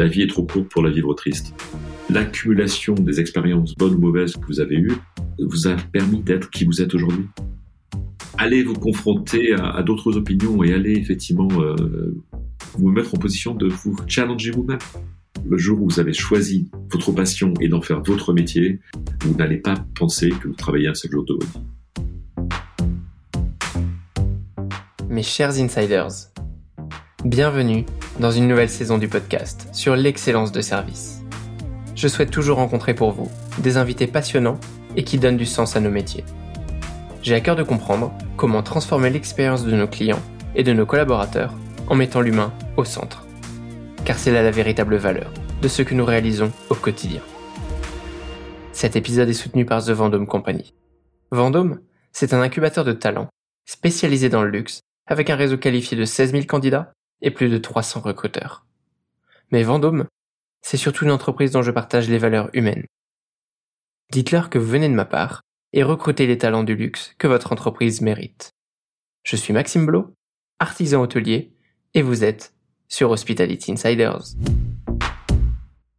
La vie est trop courte pour la vivre triste. L'accumulation des expériences bonnes ou mauvaises que vous avez eues vous a permis d'être qui vous êtes aujourd'hui. Allez vous confronter à, d'autres opinions et allez effectivement euh, vous mettre en position de vous challenger vous-même. Le jour où vous avez choisi votre passion et d'en faire votre métier, vous n'allez pas penser que vous travaillez un seul jour de votre vie. Mes chers insiders, bienvenue dans une nouvelle saison du podcast sur l'excellence de service. Je souhaite toujours rencontrer pour vous des invités passionnants et qui donnent du sens à nos métiers. J'ai à cœur de comprendre comment transformer l'expérience de nos clients et de nos collaborateurs en mettant l'humain au centre. Car c'est là la véritable valeur de ce que nous réalisons au quotidien. Cet épisode est soutenu par The Vendôme Company. Vendôme, c'est un incubateur de talents spécialisé dans le luxe avec un réseau qualifié de 16 000 candidats et plus de 300 recruteurs. Mais Vendôme, c'est surtout une entreprise dont je partage les valeurs humaines. Dites-leur que vous venez de ma part et recrutez les talents du luxe que votre entreprise mérite. Je suis Maxime Blo, artisan hôtelier, et vous êtes sur Hospitality Insiders.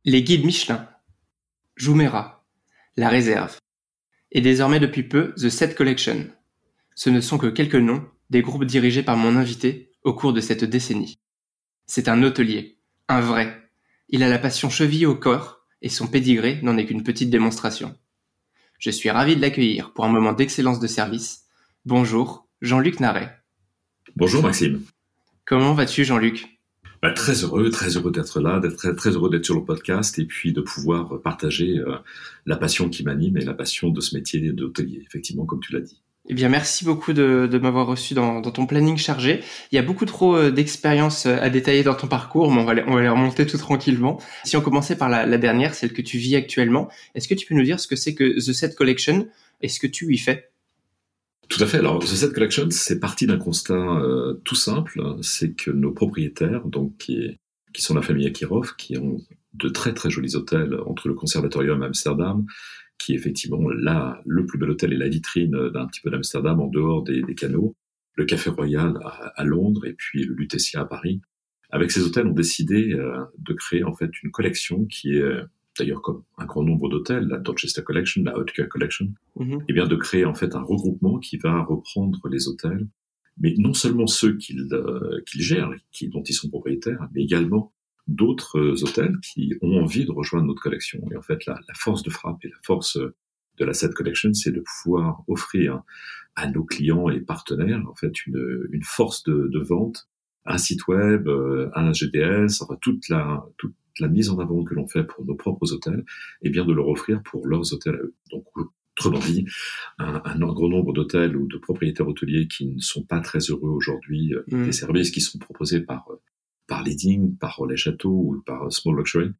Les guides Michelin, Joumera, La Réserve, et désormais depuis peu The Set Collection. Ce ne sont que quelques noms des groupes dirigés par mon invité au cours de cette décennie. C'est un hôtelier, un vrai. Il a la passion chevillée au corps et son pédigré n'en est qu'une petite démonstration. Je suis ravi de l'accueillir pour un moment d'excellence de service. Bonjour, Jean-Luc Naret. Bonjour Maxime. Comment vas-tu Jean-Luc? Bah, Très heureux, très heureux d'être là, d'être très, très heureux d'être sur le podcast et puis de pouvoir partager euh, la passion qui m'anime et la passion de ce métier d'hôtelier, effectivement, comme tu l'as dit. Eh bien, merci beaucoup de, m'avoir reçu dans, ton planning chargé. Il y a beaucoup trop euh, d'expériences euh, à détailler dans ton parcours, mais on va les, remonter tout tranquillement. Si on commençait par la, dernière, celle que tu vis actuellement, est-ce que tu peux nous dire ce que c'est que The Set Collection et ce que tu y fais? Tout à fait. Alors, The Set Collection, c'est parti d'un constat euh, tout simple, c'est que nos propriétaires, donc qui, qui sont la famille Akirov, qui ont de très très jolis hôtels entre le Conservatorium Amsterdam, qui est effectivement là le plus bel hôtel et la vitrine d'un petit peu d'Amsterdam en dehors des, canaux, le Café Royal à, Londres et puis le Lutetia à Paris. Avec ces hôtels, ont décidé euh, de créer en fait une collection qui est d'ailleurs comme un grand nombre d'hôtels, la Dorchester Collection, la Haute Collection, mm-hmm. et eh bien de créer en fait un regroupement qui va reprendre les hôtels, mais non seulement ceux qu'ils euh, gèrent, qui, dont ils sont propriétaires, mais également d'autres euh, hôtels qui ont envie de rejoindre notre collection. Et en fait, la, force de frappe et la force de la Set Collection, c'est de pouvoir offrir à nos clients et partenaires en fait une, une force de, de, vente, un site web, euh, un GDS, enfin toute la toute la mise en avant que l'on fait pour nos propres hôtels, et bien de leur offrir pour leurs hôtels Donc autrement dit, un, un grand nombre d'hôtels ou de propriétaires hôteliers qui ne sont pas très heureux aujourd'hui euh, mmh. des services qui sont proposés par par Leading, par Les Châteaux ou par Small Luxury,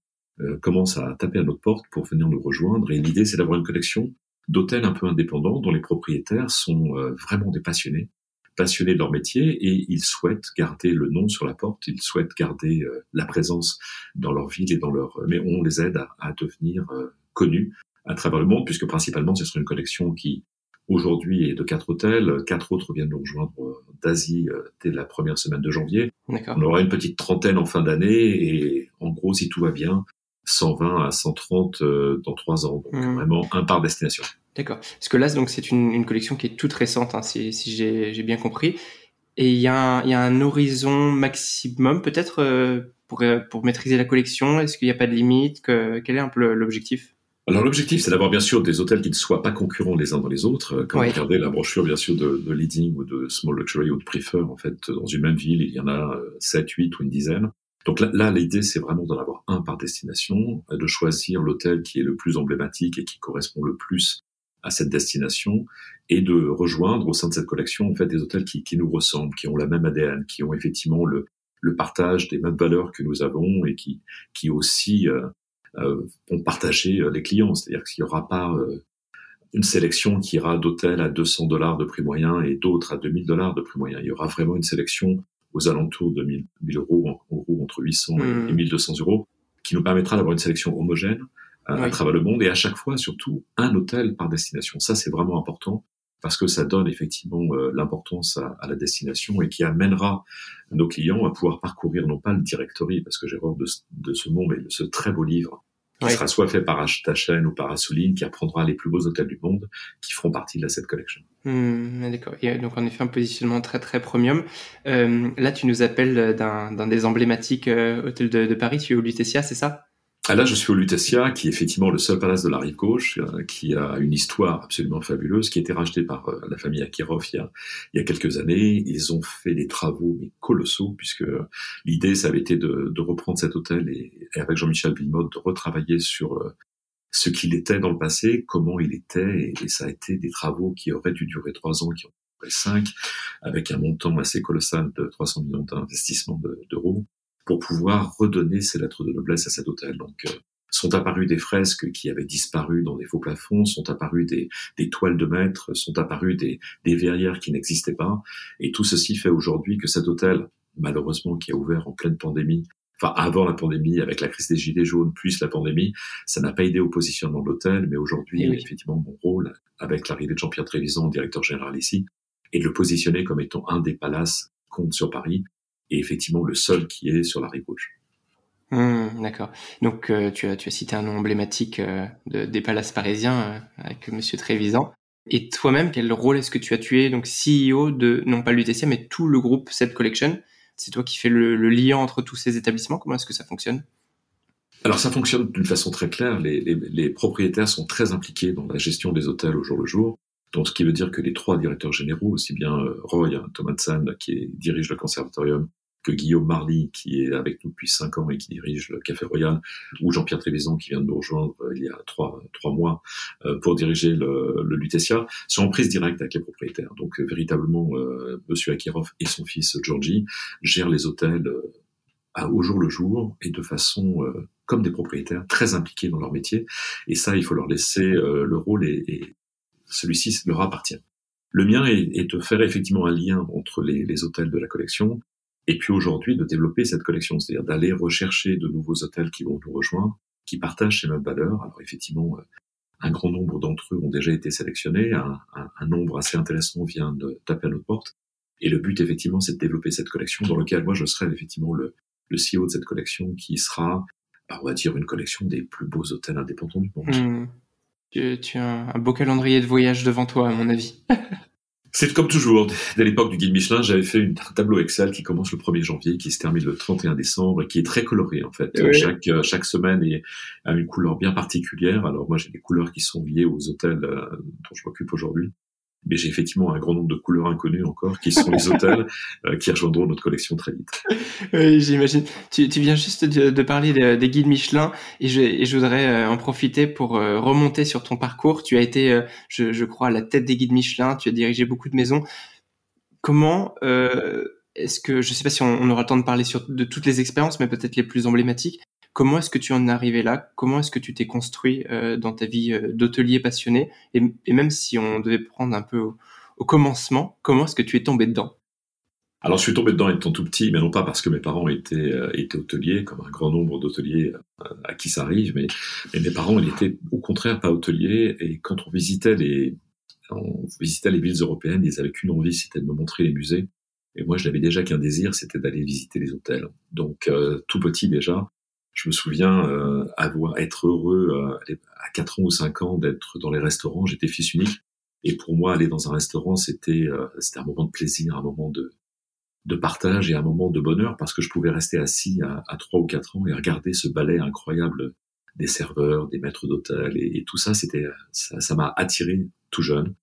euh, commencent à taper à notre porte pour venir nous rejoindre. Et l'idée, c'est d'avoir une collection d'hôtels un peu indépendants dont les propriétaires sont euh, vraiment des passionnés, passionnés de leur métier et ils souhaitent garder le nom sur la porte, ils souhaitent garder euh, la présence dans leur ville et dans leur... Mais on les aide à, à devenir connus à travers le monde puisque principalement ce sera une collection qui aujourd'hui est de quatre hôtels. Quatre autres viennent nous rejoindre euh, d'Asie euh, dès la première semaine de janvier. On aura une petite trentaine en fin d'année et en gros, si tout va bien, 120 à 130 euh, dans trois ans. Donc hmm. vraiment un par destination. D'accord. Parce que là, donc c'est une, collection qui est toute récente, hein, si, j'ai bien compris. Et il y, a un, horizon maximum, peut-être pour, pour maîtriser la collection? Est-ce qu'il n'y a pas de limite? Quel est un peu l'objectif? Alors l'objectif, c'est d'avoir bien sûr des hôtels qui ne soient pas concurrents les uns dans les autres. Quand vous regardez la brochure bien sûr de, de, Leading ou de Small Luxury ou de Prefer, en fait, dans une même ville, il y en a 7, euh, 8 ou une dizaine. Donc là, l'idée, c'est vraiment d'en avoir un par destination, de choisir l'hôtel qui est le plus emblématique et qui correspond le plus à cette destination, et de rejoindre au sein de cette collection en fait des hôtels qui, qui nous ressemblent, qui ont la même ADN, qui ont effectivement le, le partage des mêmes valeurs que nous avons et qui, qui aussi euh, euh, vont partager euh, les clients. C'est-à-dire qu'il n'y aura pas euh, une sélection qui ira d'hôtels à 200 dollars de prix moyen et d'autres à 2000 dollars de prix moyen. Il y aura vraiment une sélection aux alentours de 1000, euros, en gros entre 800 et 1200 mmh. euros, qui nous permettra d'avoir une sélection homogène à travers le monde et à chaque fois surtout un hôtel par destination. Ça c'est vraiment important parce que ça donne effectivement euh, l'importance à, à, la destination et qui amènera nos clients à pouvoir parcourir non pas le directory, parce que j'ai horreur de, de, ce mot, mais ce très beau livre qui sera soit fait par Tachen ou par Assouline, qui apprendra les plus beaux hôtels du monde, qui feront partie de la set collection. Hmm, D'accord. Et donc en effet un positionnement très très premium. Euh, là, tu nous appelles d'un des emblématiques euh, hôtels de, de, Paris. Tu es au Lutetia, c'est ça? Là, je suis au Lutetia, qui est effectivement le seul palace de la rive gauche, euh, qui a une histoire absolument fabuleuse, qui a été racheté par euh, la famille Akirov il y, a, quelques années. Ils ont fait des travaux mais colossaux, puisque l'idée, ça avait été de, reprendre cet hôtel et, et avec Jean-Michel Villemotte, de retravailler sur euh, ce qu'il était dans le passé, comment il était, et, ça a été des travaux qui auraient dû durer trois ans, qui ont duré cinq, avec un montant assez colossal de 300 millions d'investissements d'euros pour pouvoir redonner ces lettres de noblesse à cet hôtel. Donc, euh, sont apparues des fresques qui avaient disparu dans des faux plafonds, sont apparues des, des toiles de maître, sont apparues des, des verrières qui n'existaient pas. Et tout ceci fait aujourd'hui que cet hôtel, malheureusement, qui a ouvert en pleine pandémie, enfin avant la pandémie, avec la crise des gilets jaunes, plus la pandémie, ça n'a pas aidé au positionnement de l'hôtel, mais aujourd'hui, eh effectivement, mon rôle, avec l'arrivée de Jean-Pierre Trévisan, directeur général ici, est de le positionner comme étant un des palaces compte sur Paris, et effectivement le seul qui est sur la rive gauche. Mmh, D'accord. Donc euh, tu, as, tu as cité un nom emblématique euh, de, des palaces parisiens euh, avec Monsieur Trévisan. Et toi-même, quel rôle est-ce que tu as tué Donc CEO de non pas l'UTC mais tout le groupe Set Collection? C'est toi qui fais le, le, lien entre tous ces établissements? Comment est-ce que ça fonctionne? Alors ça fonctionne d'une façon très claire. Les, les, les, propriétaires sont très impliqués dans la gestion des hôtels au jour le jour. Donc ce qui veut dire que les trois directeurs généraux, aussi bien Roy Thomason qui dirige le conservatorium, que Guillaume Marly, qui est avec nous depuis cinq ans et qui dirige le Café Royal, ou Jean-Pierre Trévisan, qui vient de nous rejoindre euh, il y a trois, trois mois euh, pour diriger le, le Lutetia, sont en prise directe avec les propriétaires. Donc euh, véritablement, Monsieur Akirov et son fils Georgie gèrent les hôtels au jour le jour et de façon comme des propriétaires très impliqués dans leur métier. Et ça, il faut leur laisser le rôle et, et celui-ci leur appartient. Le mien est, est, de faire effectivement un lien entre les, les hôtels de la collection et puis aujourd'hui de développer cette collection, c'est-à-dire d'aller rechercher de nouveaux hôtels qui vont nous rejoindre, qui partagent ces mêmes valeurs. Alors effectivement, euh, un grand nombre d'entre eux ont déjà été sélectionnés, un, nombre assez intéressant vient de taper à notre porte. Et le but, effectivement, c'est de développer cette collection dans laquelle moi, je serai effectivement le, le CEO de cette collection qui sera, bah, on va dire, une collection des plus beaux hôtels indépendants du monde. Mmh. Tu, tu as un beau calendrier de voyage devant toi, à mon avis. C'est comme toujours, dès l'époque du guide Michelin, j'avais fait un tableau Excel qui commence le 1er janvier, qui se termine le 31 décembre et qui est très coloré en fait. Chaque, euh, chaque semaine est, a une couleur bien particulière. Alors moi j'ai des couleurs qui sont liées aux hôtels euh, dont je m'occupe aujourd'hui mais j'ai effectivement un grand nombre de couleurs inconnues encore, qui sont les hôtels, euh, qui rejoindront notre collection très vite. Oui, j'imagine. Tu, tu, viens juste de, de parler des guides Michelin, et je, et je voudrais euh, en profiter pour euh, remonter sur ton parcours. Tu as été, je, je, crois, à la tête des guides Michelin, tu as dirigé beaucoup de maisons. Comment est-ce que, je ne sais pas si on, on, aura le temps de parler sur, de toutes les expériences, mais peut-être les plus emblématiques, Comment est-ce que tu en es arrivé là? Comment est-ce que tu t'es construit euh, dans ta vie euh, d'hôtelier passionné? Et, même si on devait prendre un peu au, commencement, comment est-ce que tu es tombé dedans? Alors, je suis tombé dedans étant tout petit, mais non pas parce que mes parents étaient, euh, étaient hôteliers, comme un grand nombre d'hôteliers à qui ça arrive, mais, mes parents, ils étaient au contraire pas hôteliers. Et quand on visitait les, on visitait les villes européennes, ils avaient qu'une envie, c'était de me montrer les musées. Et moi, je n'avais déjà qu'un désir, c'était d'aller visiter les hôtels. Donc, tout petit déjà, je me souviens euh, avoir être heureux euh, à 4 ans ou 5 ans d'être dans les restaurants. J'étais fils unique et pour moi aller dans un restaurant c'était euh, c'était un moment de plaisir, un moment de de partage et un moment de bonheur parce que je pouvais rester assis à, à 3 ou 4 ans et regarder ce ballet incroyable des serveurs, des maîtres d'hôtel et, et, tout ça c'était ça m'a attiré tout jeune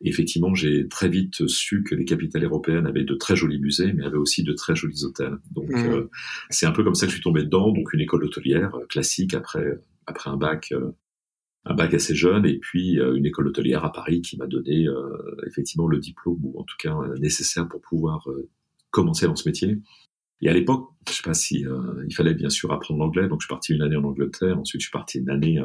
effectivement, j'ai très vite su que les capitales européennes avaient de très jolis musées, mais avaient aussi de très jolis hôtels. Donc, mmh. euh, c'est un peu comme ça que je suis tombé dedans. Donc, une école hôtelière euh, classique après après un bac, euh, un bac assez jeune, et puis euh, une école hôtelière à Paris qui m'a donné euh, effectivement le diplôme ou en tout cas nécessaire pour pouvoir commencer dans ce métier. Et à l'époque, je sais pas si il fallait bien sûr apprendre l'anglais, donc je suis parti une année en Angleterre. Ensuite, je suis parti une année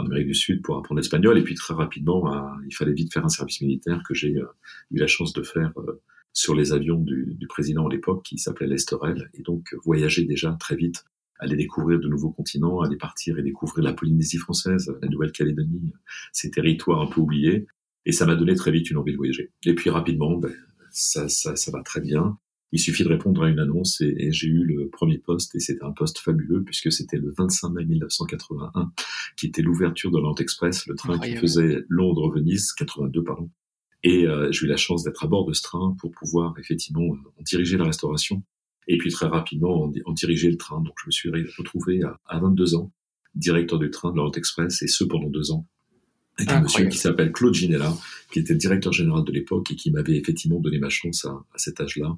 en Amérique du Sud pour apprendre l'espagnol. Et puis très rapidement, euh, il fallait vite faire un service militaire que j'ai euh, eu la chance de faire euh, sur les avions du, du président à l'époque, qui s'appelait Lesterel. Et donc voyager déjà très vite, aller découvrir de nouveaux continents, aller partir et découvrir la Polynésie française, la Nouvelle-Calédonie, ces territoires un peu oubliés. Et ça m'a donné très vite une envie de voyager. Et puis rapidement, ben, ça, ça, ça va très bien. Il suffit de répondre à une annonce et, j'ai eu le premier poste et c'était un poste fabuleux puisque c'était le 25 mai 1981 qui était l'ouverture de l'Ant Express, le train qui faisait Londres-Venise, 82 pardon. Et euh, j'ai eu la chance d'être à bord de ce train pour pouvoir effectivement en diriger la restauration et puis très rapidement en, diriger le train. Donc je me suis retrouvé à, à 22 ans directeur du train de l'Orient Express et ce pendant deux ans avec un monsieur qui s'appelle Claude Ginella, qui était directeur général de l'époque et qui m'avait effectivement donné ma chance à, à cet âge-là.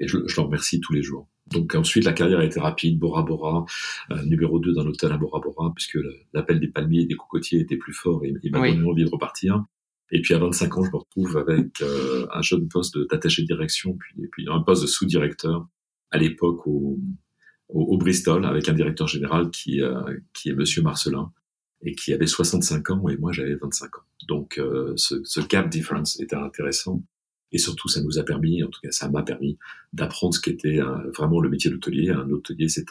Et je, je le remercie tous les jours. Donc ensuite, la carrière a été rapide, Bora Bora, euh, numéro 2 d'un hôtel à Bora Bora, puisque l'appel des palmiers et des cocotiers était plus fort et il m'a donné envie de repartir. Et puis à 25 ans, je me retrouve avec euh, un jeune poste d'attaché de direction, puis, et puis un poste de sous-directeur à l'époque au, au, Bristol, avec un directeur général qui, euh, qui est Monsieur Marcelin, et qui avait 65 ans, et moi j'avais 25 ans. Donc euh, ce, ce gap difference était intéressant. Et surtout, ça nous a permis, en tout cas, ça m'a permis d'apprendre ce qu'était vraiment le métier d'hôtelier. Un hôtelier, c'est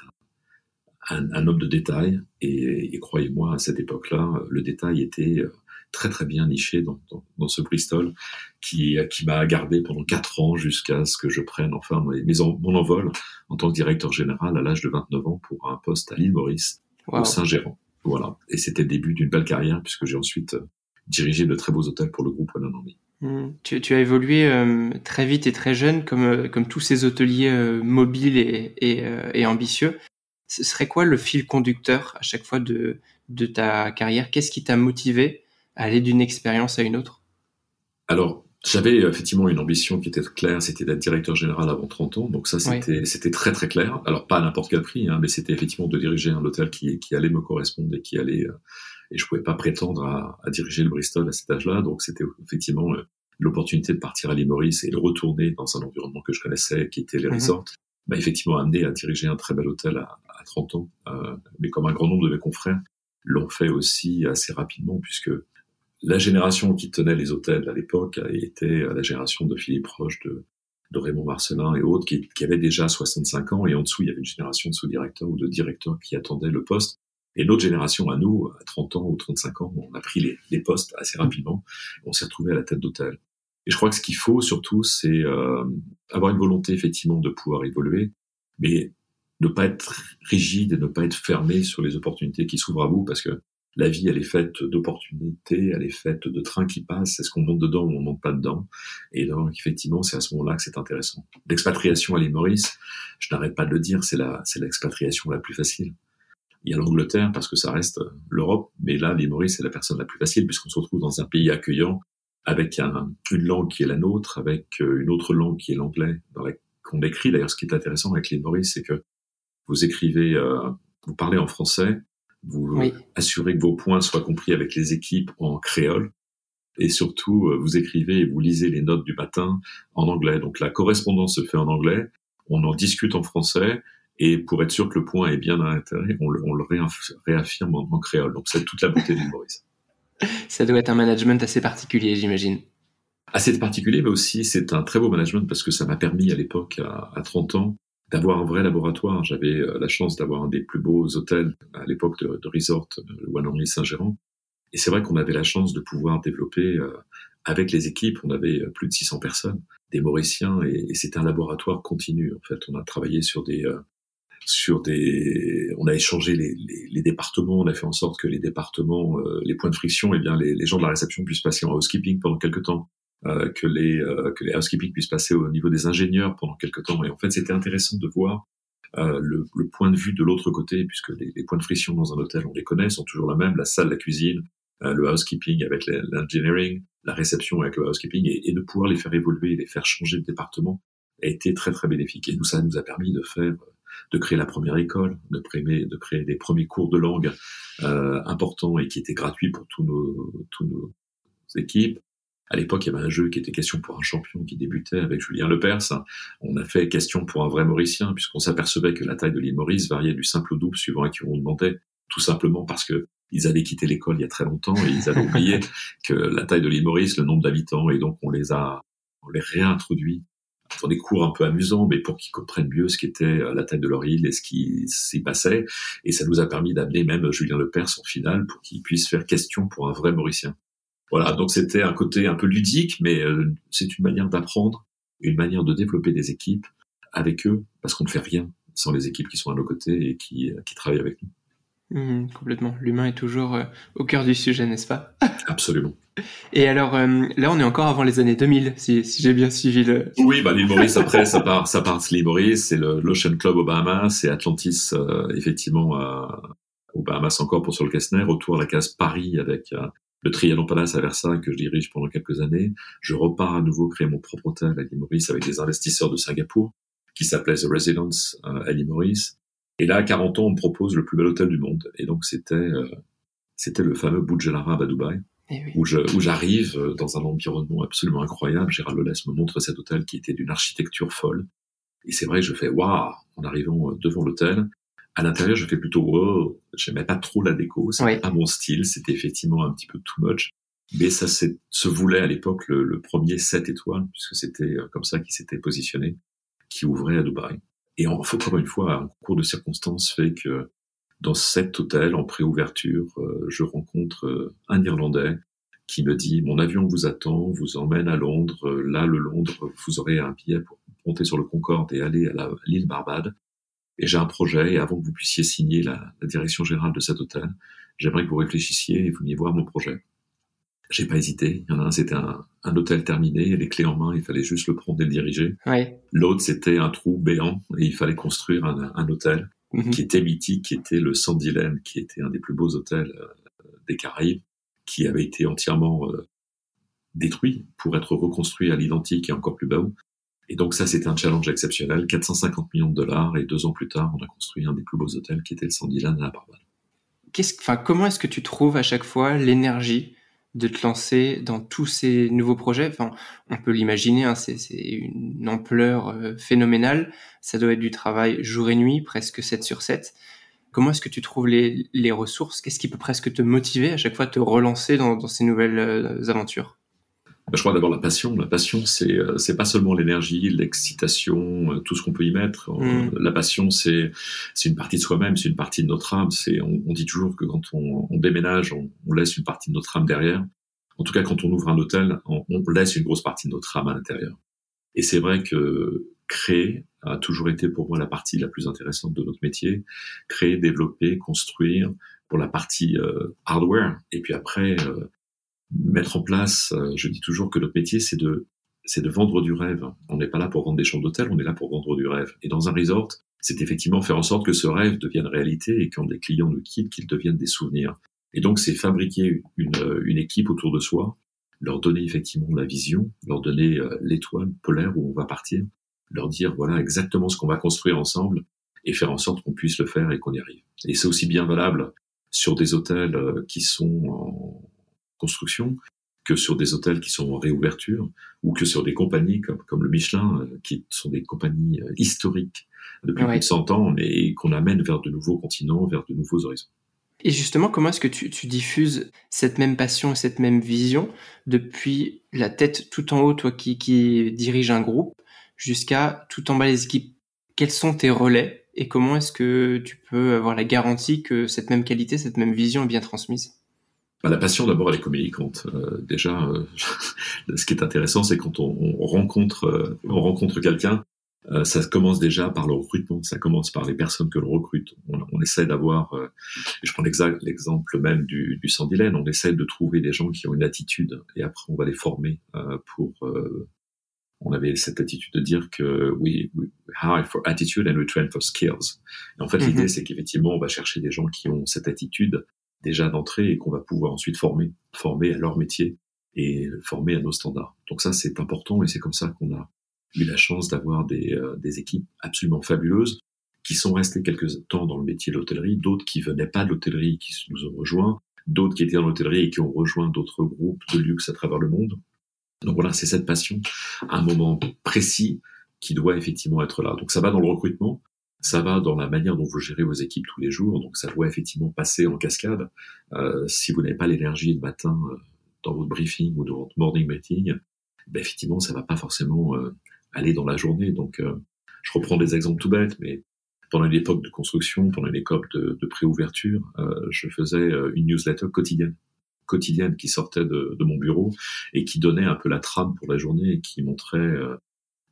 un, un, homme de détail. Et, et croyez-moi, à cette époque-là, le détail était euh, très très bien niché dans, dans, dans ce Bristol, qui, qui m'a gardé pendant quatre ans jusqu'à ce que je prenne enfin mes, mon envol en tant que directeur général à l'âge de 29 ans pour un poste à l'île Maurice, au Saint-Gérant. Voilà. Et c'était le début d'une belle carrière puisque j'ai ensuite euh, dirigé de très beaux hôtels pour le groupe Mmh. Tu, tu, as évolué euh, très vite et très jeune, comme, euh, comme tous ces hôteliers euh, mobiles et, et, et, ambitieux. Ce serait quoi le fil conducteur à chaque fois de, de ta carrière? Qu'est-ce qui t'a motivé à aller d'une expérience à une autre? Alors, j'avais effectivement une ambition qui était claire, c'était d'être directeur général avant 30 ans, donc ça c'était c'était très très clair. Alors pas à n'importe quel prix, hein, mais c'était effectivement de diriger un hôtel qui, qui allait me correspondre et qui allait et je pouvais pas prétendre à, à diriger le Bristol à cet âge-là. Donc c'était effectivement euh, l'opportunité de partir à l'île Maurice et de retourner dans un environnement que je connaissais, qui était les mhm. resorts, m'a effectivement amené à diriger un très bel hôtel à, à 30 ans. Euh, mais comme un grand nombre de mes confrères l'ont fait aussi assez rapidement, puisque la génération qui tenait les hôtels à l'époque était la génération de Philippe Roche, de, de Raymond Marcelin et autres, qui, qui avaient déjà 65 ans, et en dessous, il y avait une génération de sous-directeurs ou de directeurs qui attendaient le poste. Et notre génération à nous, à 30 ans ou 35 ans, on a pris les, les postes assez rapidement. On s'est retrouvé à la tête d'hôtel. Et je crois que ce qu'il faut surtout, c'est euh, avoir une volonté effectivement de pouvoir évoluer, mais ne pas être rigide et ne pas être fermé sur les opportunités qui s'ouvrent à vous, parce que la vie, elle est faite d'opportunités, elle est faite de trains qui passent. Est-ce qu'on monte dedans ou on monte pas dedans Et donc, effectivement, c'est à ce moment-là que c'est intéressant. L'expatriation à l'île Maurice, je n'arrête pas de le dire, c'est la, c'est l'expatriation la plus facile. Il y a l'Angleterre parce que ça reste euh, l'Europe, mais là, les Maurice, c'est la personne la plus facile puisqu'on se retrouve dans un pays accueillant avec un, une langue qui est la nôtre, avec euh, une autre langue qui est l'anglais, dans la, qu'on écrit. D'ailleurs, ce qui est intéressant avec les Maurice, c'est que vous écrivez, euh, vous parlez en français, vous assurez que vos points soient compris avec les équipes en créole, et surtout, vous écrivez et vous lisez les notes du matin en anglais. Donc la correspondance se fait en anglais, on en discute en français, et pour être sûr que le point est bien à l'intérieur, on le, on le réaffirme en, créole. Donc c'est toute la beauté du Maurice. Ça doit être un management assez particulier, j'imagine. Assez particulier, mais aussi c'est un très beau management parce que ça m'a permis à l'époque, à, à 30 ans, d'avoir un vrai laboratoire. J'avais euh, la chance d'avoir un des plus beaux hôtels à l'époque de, de, resort, le One Only Saint-Gérand. Et c'est vrai qu'on avait la chance de pouvoir développer euh, avec les équipes, on avait euh, plus de 600 personnes, des Mauriciens, et, et c'était un laboratoire continu. En fait, on a travaillé sur des, sur des, on a échangé les, les, les, départements, on a fait en sorte que les départements, euh, les points de friction, eh bien les, les, gens de la réception puissent passer en housekeeping pendant quelques temps, euh, que les euh, que les housekeeping puissent passer au niveau des ingénieurs pendant quelques temps. Et en fait, c'était intéressant de voir euh, le, le, point de vue de l'autre côté, puisque les, les, points de friction dans un hôtel, on les connaît, sont toujours la même, la salle, la cuisine, le housekeeping avec l'engineering, la réception avec le housekeeping, et, et de pouvoir les faire évoluer, les faire changer de département a été très très bénéfique. Et nous, ça nous a permis de faire de créer la première école, de créer, de créer des premiers cours de langue euh, importants et qui étaient gratuits pour tous nos, tous nos équipes. À l'époque, il y avait un jeu qui était question pour un champion qui débutait avec Julien Lepers. On a fait question pour un vrai Mauricien, puisqu'on s'apercevait que la taille de l'île Maurice variait du simple au double suivant à qui on demandait, tout simplement parce que ils avaient quitté l'école il y a très longtemps et ils avaient oublié que la taille de l'île Maurice, le nombre d'habitants, et donc on les a, on les réintroduit dans des cours un peu amusants, mais pour qu'ils comprennent mieux ce qu'était euh, la taille de leur île et ce qui s'y passait. Et ça nous a permis d'amener même Julien Lepers en finale pour qu'il puisse faire question pour un vrai Mauricien. Voilà, donc c'était un côté un peu ludique, mais euh, c'est une manière d'apprendre, une manière de développer des équipes avec eux, parce qu'on ne fait rien sans les équipes qui sont à nos côtés et qui, qui travaillent avec nous. Mmh, complètement. L'humain est toujours euh, au cœur du sujet, n'est-ce pas? Absolument. Et alors, euh, là, on est encore avant les années 2000, si, si j'ai bien suivi le... Oui, bah, l'île Maurice, après, ça part, ça part l'île Maurice, c'est l'Ocean Club au Bahamas, c'est Atlantis, euh, effectivement, au Bahamas encore pour sur le Kessner, autour de la case Paris avec le Trianon Palace à Versailles que je dirige pendant quelques années. Je repars à nouveau créer mon propre hôtel à l'île Maurice avec des investisseurs de Singapour qui s'appelait The Residence à l'île Maurice. Et là, à 40 ans, on me propose le plus bel hôtel du monde. Et donc, c'était euh, c'était le fameux Burj Al Arab à Dubaï, eh où j'arrive euh, dans un environnement absolument incroyable. Gérald Lelès me montre cet hôtel qui était d'une architecture folle. Et c'est vrai, je fais waouh en arrivant euh, devant l'hôtel. À l'intérieur, je fais plutôt wow. J'aimais pas trop la déco, c'était pas mon style. C'était effectivement un petit peu too much. Mais ça se voulait à l'époque le, le, premier 7 étoiles, puisque c'était comme ça qu'il s'était positionné, qui ouvrait à Dubaï. Et encore une fois, un cours de circonstances fait que dans cet hôtel, en préouverture, euh, je rencontre euh, un Irlandais qui me dit mon avion vous attend, vous emmène à Londres. Là, le Londres, vous aurez un billet pour monter sur le Concorde et aller à l'île Barbade. Et j'ai un projet. Et avant que vous puissiez signer la, la direction générale de cet hôtel, j'aimerais que vous réfléchissiez et vous veniez voir mon projet. J'ai pas hésité. Il y en a un, c'était un, un, hôtel terminé, les clés en main, il fallait juste le prendre et le diriger. Ouais. L'autre, c'était un trou béant et il fallait construire un, un hôtel mhm. qui était mythique, qui était le Sandiland, qui était un des plus beaux hôtels euh, des Caraïbes, qui avait été entièrement euh, détruit pour être reconstruit à l'identique et encore plus bas. Et donc ça, c'était un challenge exceptionnel. 450 millions de dollars et deux ans plus tard, on a construit un des plus beaux hôtels qui était le Sandiland à la Barbade. Comment est-ce que tu trouves à chaque fois l'énergie de te lancer dans tous ces nouveaux projets. Enfin, on peut l'imaginer, hein, c'est une ampleur euh, phénoménale. Ça doit être du travail jour et nuit, presque 7 sur 7. Comment est-ce que tu trouves les, les ressources? Qu'est-ce qui peut presque te motiver à chaque fois te relancer dans, dans ces nouvelles euh, aventures? Je crois d'abord la passion. La passion, c'est euh, c'est pas seulement l'énergie, l'excitation, tout ce qu'on peut y mettre. Mm. La passion, c'est c'est une partie de soi-même, c'est une partie de notre âme. C'est on, on, dit toujours que quand on, on déménage, on, on, laisse une partie de notre âme derrière. En tout cas, quand on ouvre un hôtel, on, on laisse une grosse partie de notre âme à l'intérieur. Et c'est vrai que créer a toujours été pour moi la partie la plus intéressante de notre métier. Créer, développer, construire pour la partie euh, hardware. Et puis après, euh, mettre en place, euh, je dis toujours que notre métier, c'est de, c'est de vendre du rêve. On n'est pas là pour vendre des chambres d'hôtel, on est là pour vendre du rêve. Et dans un resort, c'est effectivement faire en sorte que ce rêve devienne réalité et quand des clients nous quittent, qu'ils deviennent des souvenirs. Et donc, c'est fabriquer une, une, équipe autour de soi, leur donner effectivement la vision, leur donner euh, l'étoile polaire où on va partir, leur dire voilà exactement ce qu'on va construire ensemble et faire en sorte qu'on puisse le faire et qu'on y arrive. Et c'est aussi bien valable sur des hôtels euh, qui sont en, construction que sur des hôtels qui sont en réouverture ou que sur des compagnies comme, comme le Michelin, euh, qui sont des compagnies euh, historiques depuis plus de 100 ans, mais qu'on amène vers de nouveaux continents, vers de nouveaux horizons. Et justement, comment est-ce que tu, tu, diffuses cette même passion, cette même vision depuis la tête tout en haut, toi qui, qui dirige un groupe, jusqu'à tout en bas les équipes? Quels sont tes relais et comment est-ce que tu peux avoir la garantie que cette même qualité, cette même vision est bien transmise? Bah, la passion, d'abord, elle est communicante. Euh, déjà, euh, ce qui est intéressant, c'est quand on, on rencontre, euh, on rencontre quelqu'un, euh, ça commence déjà par le recrutement. Ça commence par les personnes que l'on recrute. On, on, essaie d'avoir, je prends l'exemple même du, du Sandilène, on essaie de trouver des gens qui ont une attitude, et après on va les former pour. on avait cette attitude de dire que we, we hire for attitude and we train for skills. Et en fait, mm-hmm. l'idée, c'est qu'effectivement, on va chercher des gens qui ont cette attitude déjà d'entrée et qu'on va pouvoir ensuite former, former à leur métier et former à nos standards. Donc ça, c'est important et c'est comme ça qu'on a eu la chance d'avoir des, euh, des, équipes absolument fabuleuses qui sont restées quelques temps dans le métier de l'hôtellerie, d'autres qui venaient pas de l'hôtellerie qui nous ont rejoints, d'autres qui étaient dans l'hôtellerie et qui ont rejoint d'autres groupes de luxe à travers le monde. Donc voilà, c'est cette passion à un moment précis qui doit effectivement être là. Donc ça va dans le recrutement, ça va dans la manière dont vous gérez vos équipes tous les jours, donc ça doit effectivement passer en cascade. Euh, si vous n'avez pas l'énergie le matin euh, dans votre briefing ou dans votre morning meeting, ben effectivement, ça va pas forcément euh, aller dans la journée. Donc, euh, je reprends des exemples tout bêtes, mais pendant une époque de construction, pendant une époque de, de préouverture, euh, je faisais une newsletter quotidienne quotidienne qui sortait de, de, mon bureau et qui donnait un peu la trame pour la journée et qui montrait euh, euh,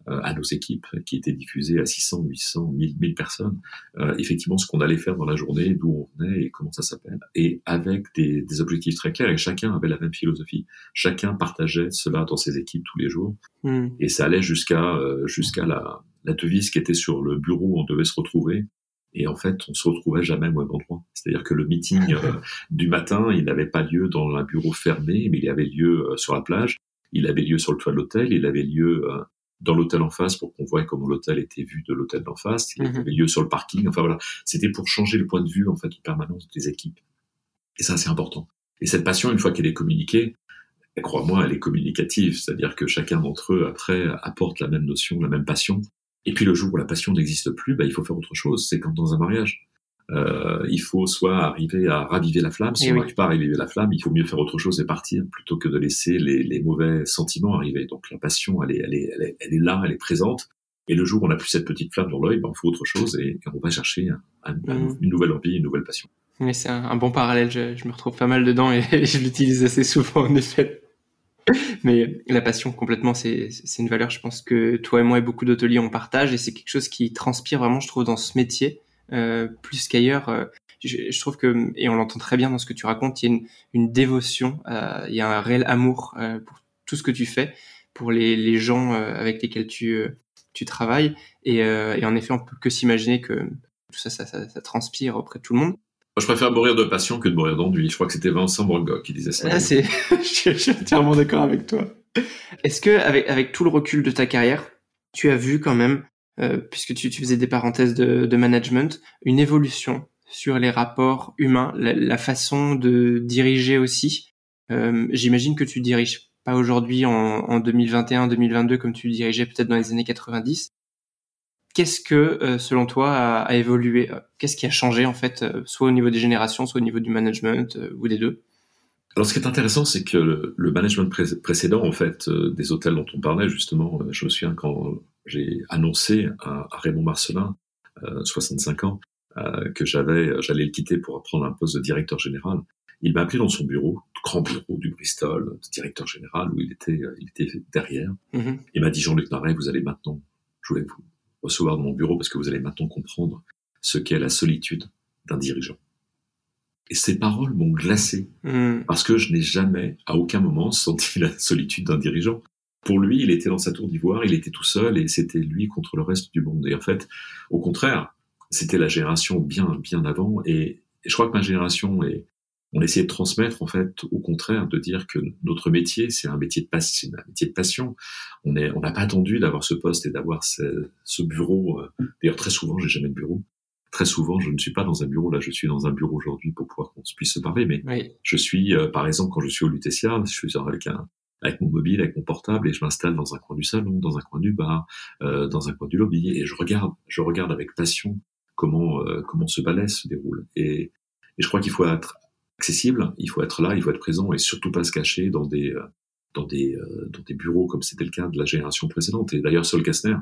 à nos équipes, qui étaient diffusées à 600, 800, 1000, 1000 personnes, euh, effectivement ce qu'on allait faire dans la journée, d'où on venait et comment ça s'appelle, et avec des, des, objectifs très clairs. Et chacun avait la même philosophie. Chacun partageait cela dans ses équipes tous les jours, mm. et ça allait jusqu'à jusqu'à la, la devise qui était sur le bureau où on devait se retrouver et en fait, on se retrouvait jamais au même endroit. C'est-à-dire que le meeting euh, du matin, il n'avait pas lieu dans un bureau fermé, mais il avait lieu euh, sur la plage, il avait lieu sur le toit de l'hôtel, il avait lieu euh, dans l'hôtel en face pour qu'on voie comment l'hôtel était vu de l'hôtel d'en face, il mhm. avait lieu sur le parking. Enfin voilà, c'était pour changer le point de vue en fait en permanence des équipes. Et ça, c'est important. Et cette passion, une fois qu'elle est communiquée, crois-moi, elle est communicative, c'est-à-dire que chacun d'entre eux après apporte la même notion, la même passion, et puis le jour où la passion n'existe plus, bah, il faut faire autre chose. C'est comme dans un mariage. Euh, il faut soit arriver à raviver la flamme. Si eh on n'arrive pas à raviver la flamme, il faut mieux faire autre chose et partir plutôt que de laisser les, les mauvais sentiments arriver. Donc la passion, elle est, elle, est, elle, est, elle est là, elle est présente. Et le jour où on n'a plus cette petite flamme dans l'œil, bah, on fait autre chose et, on va chercher mm. une nouvelle envie, une nouvelle passion. Mais c'est un, un, bon parallèle. Je, je, me retrouve pas mal dedans et je l'utilise assez souvent en effet. Mais la passion, complètement, c'est une valeur, je pense que toi et moi et beaucoup d'hôteliers on partage et c'est quelque chose qui transpire vraiment, je trouve, dans ce métier, plus qu'ailleurs. Euh, je, je, trouve que, et on l'entend très bien dans ce que tu racontes, il y a une, une dévotion, euh, il y a un réel amour euh, pour tout ce que tu fais, pour les, les gens euh, avec lesquels tu, euh, tu travailles. Et, et, en effet, on peut que s'imaginer que tout ça ça, ça, ça transpire auprès de tout le monde je préfère mourir de passion que de mourir d'ennui. Je crois que c'était Vincent Borgo qui disait ça. Ah, c'est, je suis entièrement d'accord avec toi. Est-ce que, avec, avec tout le recul de ta carrière, tu as vu quand même, euh, puisque tu, faisais des parenthèses de, management, une évolution sur les rapports humains, la, façon de diriger aussi. Euh, J'imagine que tu diriges pas aujourd'hui en, en 2021-2022 comme tu dirigeais peut-être dans les années 90 qu'est-ce que, euh, selon toi, a, évolué Qu'est-ce qui a changé, en fait, soit au niveau des générations, soit au niveau du management, ou des deux? Alors, ce qui est intéressant, c'est que le, management précédent, en fait, des hôtels dont on parlait, justement, je me souviens quand j'ai annoncé à, Raymond Marcelin, 65 ans, que j'avais, j'allais le quitter pour prendre un poste de directeur général. Il m'a appelé dans son bureau, grand bureau du Bristol, de directeur général, où il était, il était derrière. Mm-hmm. Il m'a dit, Jean-Luc Marais, vous allez maintenant, je voulais vous recevoir dans mon bureau parce que vous allez maintenant comprendre ce qu'est la solitude d'un dirigeant. Et ces paroles m'ont glacé hmm. parce que je n'ai jamais, à aucun moment, senti la solitude d'un dirigeant. Pour lui, il était dans sa tour d'ivoire, il était tout seul et c'était lui contre le reste du monde. Et en fait, au contraire, c'était la génération bien, bien avant. Et, je crois que ma génération est, on essayait de transmettre en fait au contraire de dire que notre métier c'est un métier de passion, un métier de passion. On est, on n'a pas attendu d'avoir ce poste et d'avoir ce, ce, bureau. Euh, d'ailleurs très souvent j'ai jamais de bureau. Très souvent je ne suis pas dans un bureau. Là je suis dans un bureau aujourd'hui pour pouvoir qu'on puisse se parler. Mais je suis euh, par exemple quand je suis au Lutetia, je suis avec un avec mon mobile, avec mon portable et je m'installe dans un coin du salon, dans un coin du bar, euh, dans un coin du lobby et je regarde, je regarde avec passion comment euh, comment ce ballet se déroule. Et, et je crois qu'il faut être accessible, il faut être là, il faut être présent et surtout pas se cacher dans des euh, dans des euh, dans des bureaux comme c'était le cas de la génération précédente. Et d'ailleurs, Sol Kastner,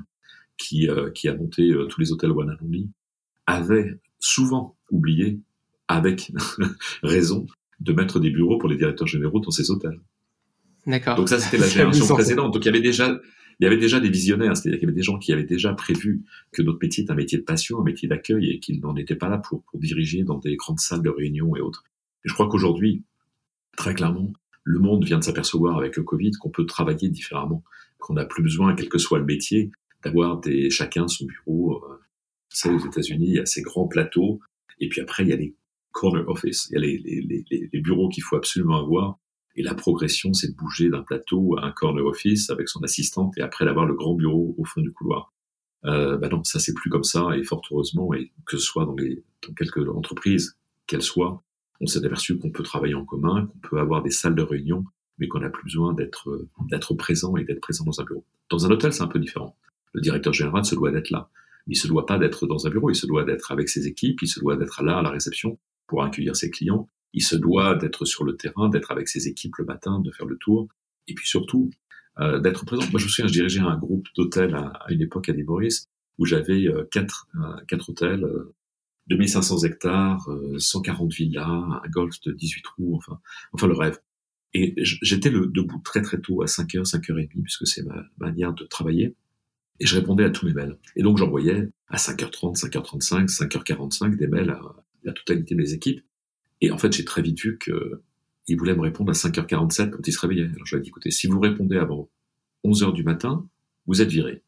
qui euh, qui a monté tous les hôtels One Only, avait souvent oublié, avec raison, de mettre des bureaux pour les directeurs généraux dans ces hôtels. D'accord. Donc ça, c'était la génération précédente. Donc il y avait déjà il y avait déjà des visionnaires, c'est-à-dire qu'il y avait des gens qui avaient déjà prévu que notre métier est un métier de passion, un métier d'accueil, et qu'ils n'en étaient pas là pour, pour diriger dans des grandes salles de réunion et autres. Et je crois qu'aujourd'hui, très clairement, le monde vient de s'apercevoir avec le Covid qu'on peut travailler différemment, qu'on n'a plus besoin, quel que soit le métier, d'avoir des chacun son bureau. Euh, c'est aux États-Unis, il y a ces grands plateaux, et puis après il y a les corner office, il y a les, les, les, les bureaux qu'il faut absolument avoir. Et la progression, c'est de bouger d'un plateau à un corner office avec son assistante et après d'avoir le grand bureau au fond du couloir. Euh, bah non, ça c'est plus comme ça et fort heureusement, et que ce soit dans, les, quelques entreprises qu'elles soient, on s'est aperçu qu'on peut travailler en commun, qu'on peut avoir des salles de réunion, mais qu'on n'a plus besoin d'être d'être présent et d'être présent dans un bureau. Dans un hôtel, c'est un peu différent. Le directeur général se doit d'être là. Il se doit pas d'être dans un bureau, il se doit d'être avec ses équipes, il se doit d'être là à la réception pour accueillir ses clients, il se doit d'être sur le terrain, d'être avec ses équipes le matin, de faire le tour, et puis surtout euh, d'être présent. Moi, je me souviens, je dirigeais un groupe d'hôtels à, une époque à Maurice où j'avais euh, quatre, euh, quatre hôtels 2500 hectares, 140 villas, un golf de 18 trous, enfin, enfin le rêve. Et j'étais debout très très tôt, à 5h, 5h30, puisque c'est ma manière de travailler. Et je répondais à tous mes mails. Et donc j'envoyais à 5h30, 5h35, 5h45 des mails à la totalité de mes équipes. Et en fait, j'ai très vite vu qu'ils voulaient me répondre à 5h47 quand ils se réveillaient. Alors je leur ai dit, écoutez, si vous répondez avant 11h du matin, vous êtes viré.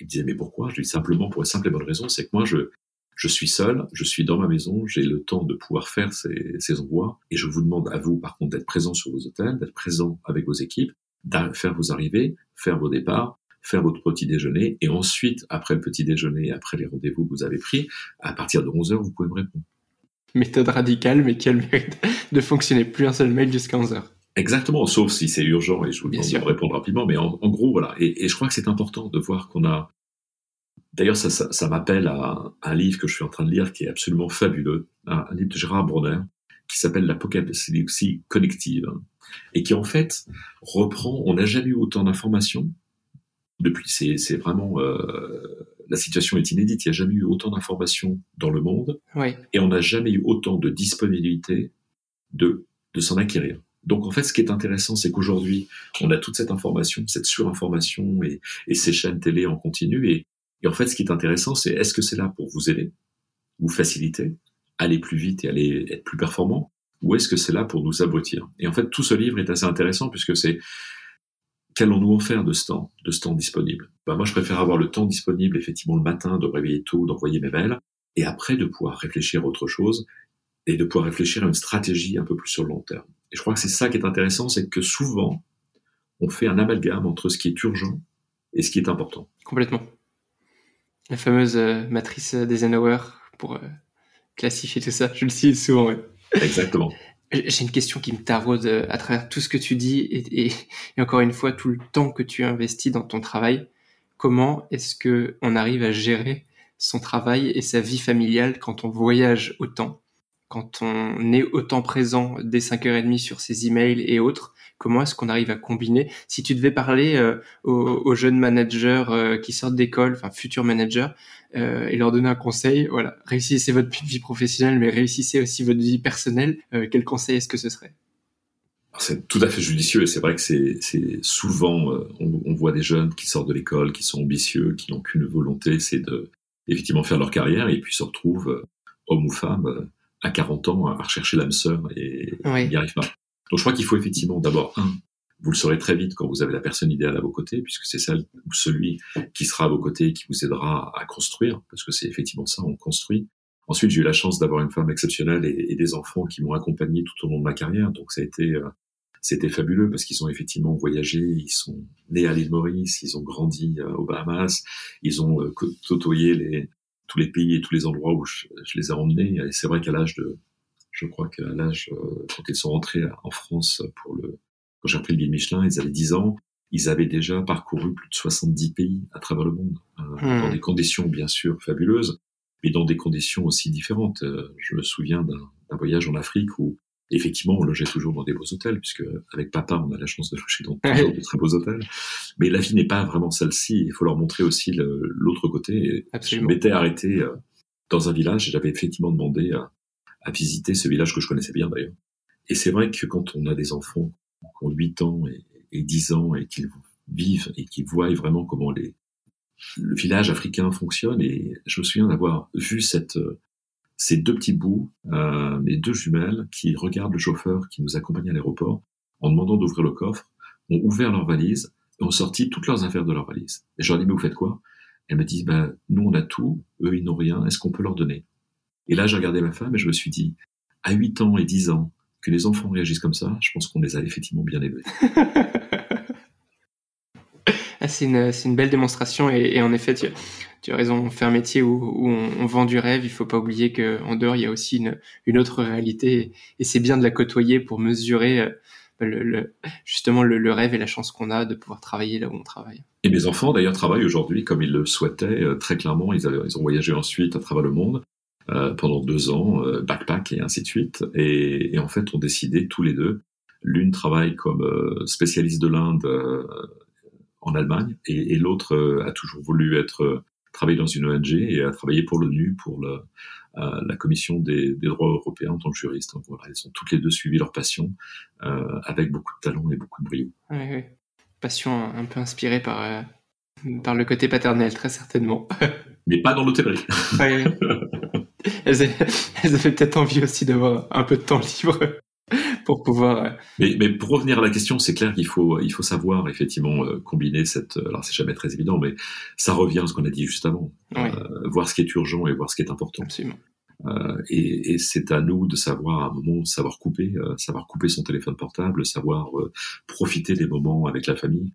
Ils me disaient, mais pourquoi? Je lui dis simplement pour une simple et bonne raison, c'est que moi, je, je suis seul, je suis dans ma maison, j'ai le temps de pouvoir faire ces, ces envois, et je vous demande à vous, par contre, d'être présent sur vos hôtels, d'être présent avec vos équipes, de faire vos arrivées, faire vos départs, faire votre petit déjeuner, et ensuite, après le petit déjeuner, après les rendez-vous que vous avez pris, à partir de 11 heures, vous pouvez me répondre. Méthode radicale, mais qui a le mérite de fonctionner plus un seul mail jusqu'à 11 heures. Exactement, sauf si c'est urgent et je vous demande de répondre rapidement, mais en, gros, voilà. Et, et, je crois que c'est important de voir qu'on a. D'ailleurs, ça, ça, ça m'appelle à un livre que je suis en train de lire qui est absolument fabuleux, un, livre de Gérard Bronner qui s'appelle L'Apocalypse collective et qui en fait reprend. On n'a jamais eu autant d'informations depuis. C'est vraiment euh, la situation est inédite. Il n'y a jamais eu autant d'informations dans le monde, oui. et on n'a jamais eu autant de disponibilité de de s'en acquérir. Donc en fait, ce qui est intéressant, c'est qu'aujourd'hui, on a toute cette information, cette surinformation et, et ces chaînes télé en continu. Et, et, en fait, ce qui est intéressant, c'est est-ce que c'est là pour vous aider, vous faciliter, aller plus vite et aller être plus performant, ou est-ce que c'est là pour nous abrutir Et en fait, tout ce livre est assez intéressant puisque c'est qu'allons-nous en faire de ce temps, de ce temps disponible? Ben Moi, je préfère avoir le temps disponible, effectivement, le matin, de réveiller tôt, d'envoyer mes mails, et après de pouvoir réfléchir à autre chose et de pouvoir réfléchir à une stratégie un peu plus sur le long terme. Et je crois que c'est ça qui est intéressant, c'est que souvent, on fait un amalgame entre ce qui est urgent et ce qui est important. Complètement. La fameuse euh, matrice d'Eisenhower pour euh, classifier tout ça, je le cite souvent. Ouais. Exactement. J'ai une question qui me taraude euh, à travers tout ce que tu dis et, et, et, encore une fois tout le temps que tu investis dans ton travail. Comment est-ce que on arrive à gérer son travail et sa vie familiale quand on voyage autant quand on est autant présent dès 5h30 sur ses emails et autres, comment est-ce qu'on arrive à combiner? Si tu devais parler euh, aux, jeunes managers euh, qui sortent d'école, enfin futurs managers, euh, et leur donner un conseil, voilà, réussissez votre vie professionnelle, mais réussissez aussi votre vie personnelle, quel conseil est-ce que ce serait? C'est tout à fait judicieux et c'est vrai que c'est souvent on, on, voit des jeunes qui sortent de l'école, qui sont ambitieux, qui n'ont qu'une volonté, c'est de effectivement faire leur carrière et puis se retrouvent hommes ou femmes à 40 ans à rechercher l'âme sœur et il n'y arrive pas. Donc je crois qu'il faut effectivement d'abord, un, vous le saurez très vite quand vous avez la personne idéale à vos côtés, puisque c'est celle ou celui qui sera à vos côtés et qui vous aidera à construire, parce que c'est effectivement ça, on construit. Ensuite, j'ai eu la chance d'avoir une femme exceptionnelle et, et des enfants qui m'ont accompagné tout au long de ma carrière, donc ça a été euh, c'était fabuleux parce qu'ils ont effectivement voyagé, ils sont nés à l'île Maurice, ils ont grandi euh, aux Bahamas, ils ont euh, côtoyé les, tous les pays et tous les endroits où je, les ai emmenés. Et c'est vrai qu'à l'âge de, je crois qu'à l'âge, euh, quand ils sont rentrés en France pour le, quand j'ai repris le guide Michelin, ils avaient 10 ans, ils avaient déjà parcouru plus de 70 pays à travers le monde, hmm. dans des conditions bien sûr fabuleuses, mais dans des conditions aussi différentes. Je me souviens d'un voyage en Afrique où effectivement, on logeait toujours dans des beaux hôtels, puisque avec papa, on a la chance de loger dans de très beaux hôtels. Mais la vie n'est pas vraiment celle-ci. Il faut leur montrer aussi l'autre côté. Je m'étais arrêté euh, dans un village et j'avais effectivement demandé à, à, visiter ce village que je connaissais bien d'ailleurs. Et c'est vrai que quand on a des enfants qui ont 8 ans et, et 10 ans et qu'ils vivent et qu'ils voient vraiment comment les, le village africain fonctionne, et je me souviens d'avoir vu cette, ces deux petits bouts, euh, mes deux jumelles, qui regardent le chauffeur qui nous accompagnait à l'aéroport en demandant d'ouvrir le coffre, ont ouvert leur valise et ont sorti toutes leurs affaires de leur valise. Et je leur dis, mais vous faites quoi? Elles me disent, ben, nous on a tout, eux ils n'ont rien, est-ce qu'on peut leur donner? Et là j'ai regardé ma femme et je me suis dit, à 8 ans et 10 ans, que les enfants réagissent comme ça, je pense qu'on les a effectivement bien élevés. Ah, c'est une, belle démonstration et, et en effet, tu, tu as raison, on fait un métier où, où on, on, vend du rêve. Il faut pas oublier qu'en dehors, il y a aussi une, une autre réalité et, c'est bien de la côtoyer pour mesurer euh, le, le, justement le, le, rêve et la chance qu'on a de pouvoir travailler là où on travaille. Et mes enfants d'ailleurs travaillent aujourd'hui comme ils le souhaitaient euh, très clairement. Ils, avaient, ils, ont voyagé ensuite à travers le monde euh, pendant deux ans, euh, backpack et ainsi de suite. Et, et, en fait, ont décidé tous les deux. L'une travaille comme euh, spécialiste de l'Inde en Allemagne et, et l'autre a toujours voulu être travailler dans une ONG et a travaillé pour l'ONU, pour le, euh, la Commission des, des, droits européens en tant que juriste. Donc voilà, elles ont toutes les deux suivi leur passion euh, avec beaucoup de talent et beaucoup de brio. Oui, oui. Passion un peu inspirée par, euh, par le côté paternel, très certainement. Mais pas dans l'hôtellerie. oui. Elles, elles avaient peut-être envie aussi d'avoir un peu de temps libre pour pouvoir. Mais, mais, pour revenir à la question, c'est clair qu'il faut, il faut savoir effectivement euh, combiner cette. Euh, alors c'est jamais très évident, mais ça revient à ce qu'on a dit juste avant. Oui. Euh, voir ce qui est urgent et voir ce qui est important. Absolument. Euh, et, et c'est à nous de savoir à un moment savoir couper, euh, savoir couper son téléphone portable, savoir profiter des moments avec la famille.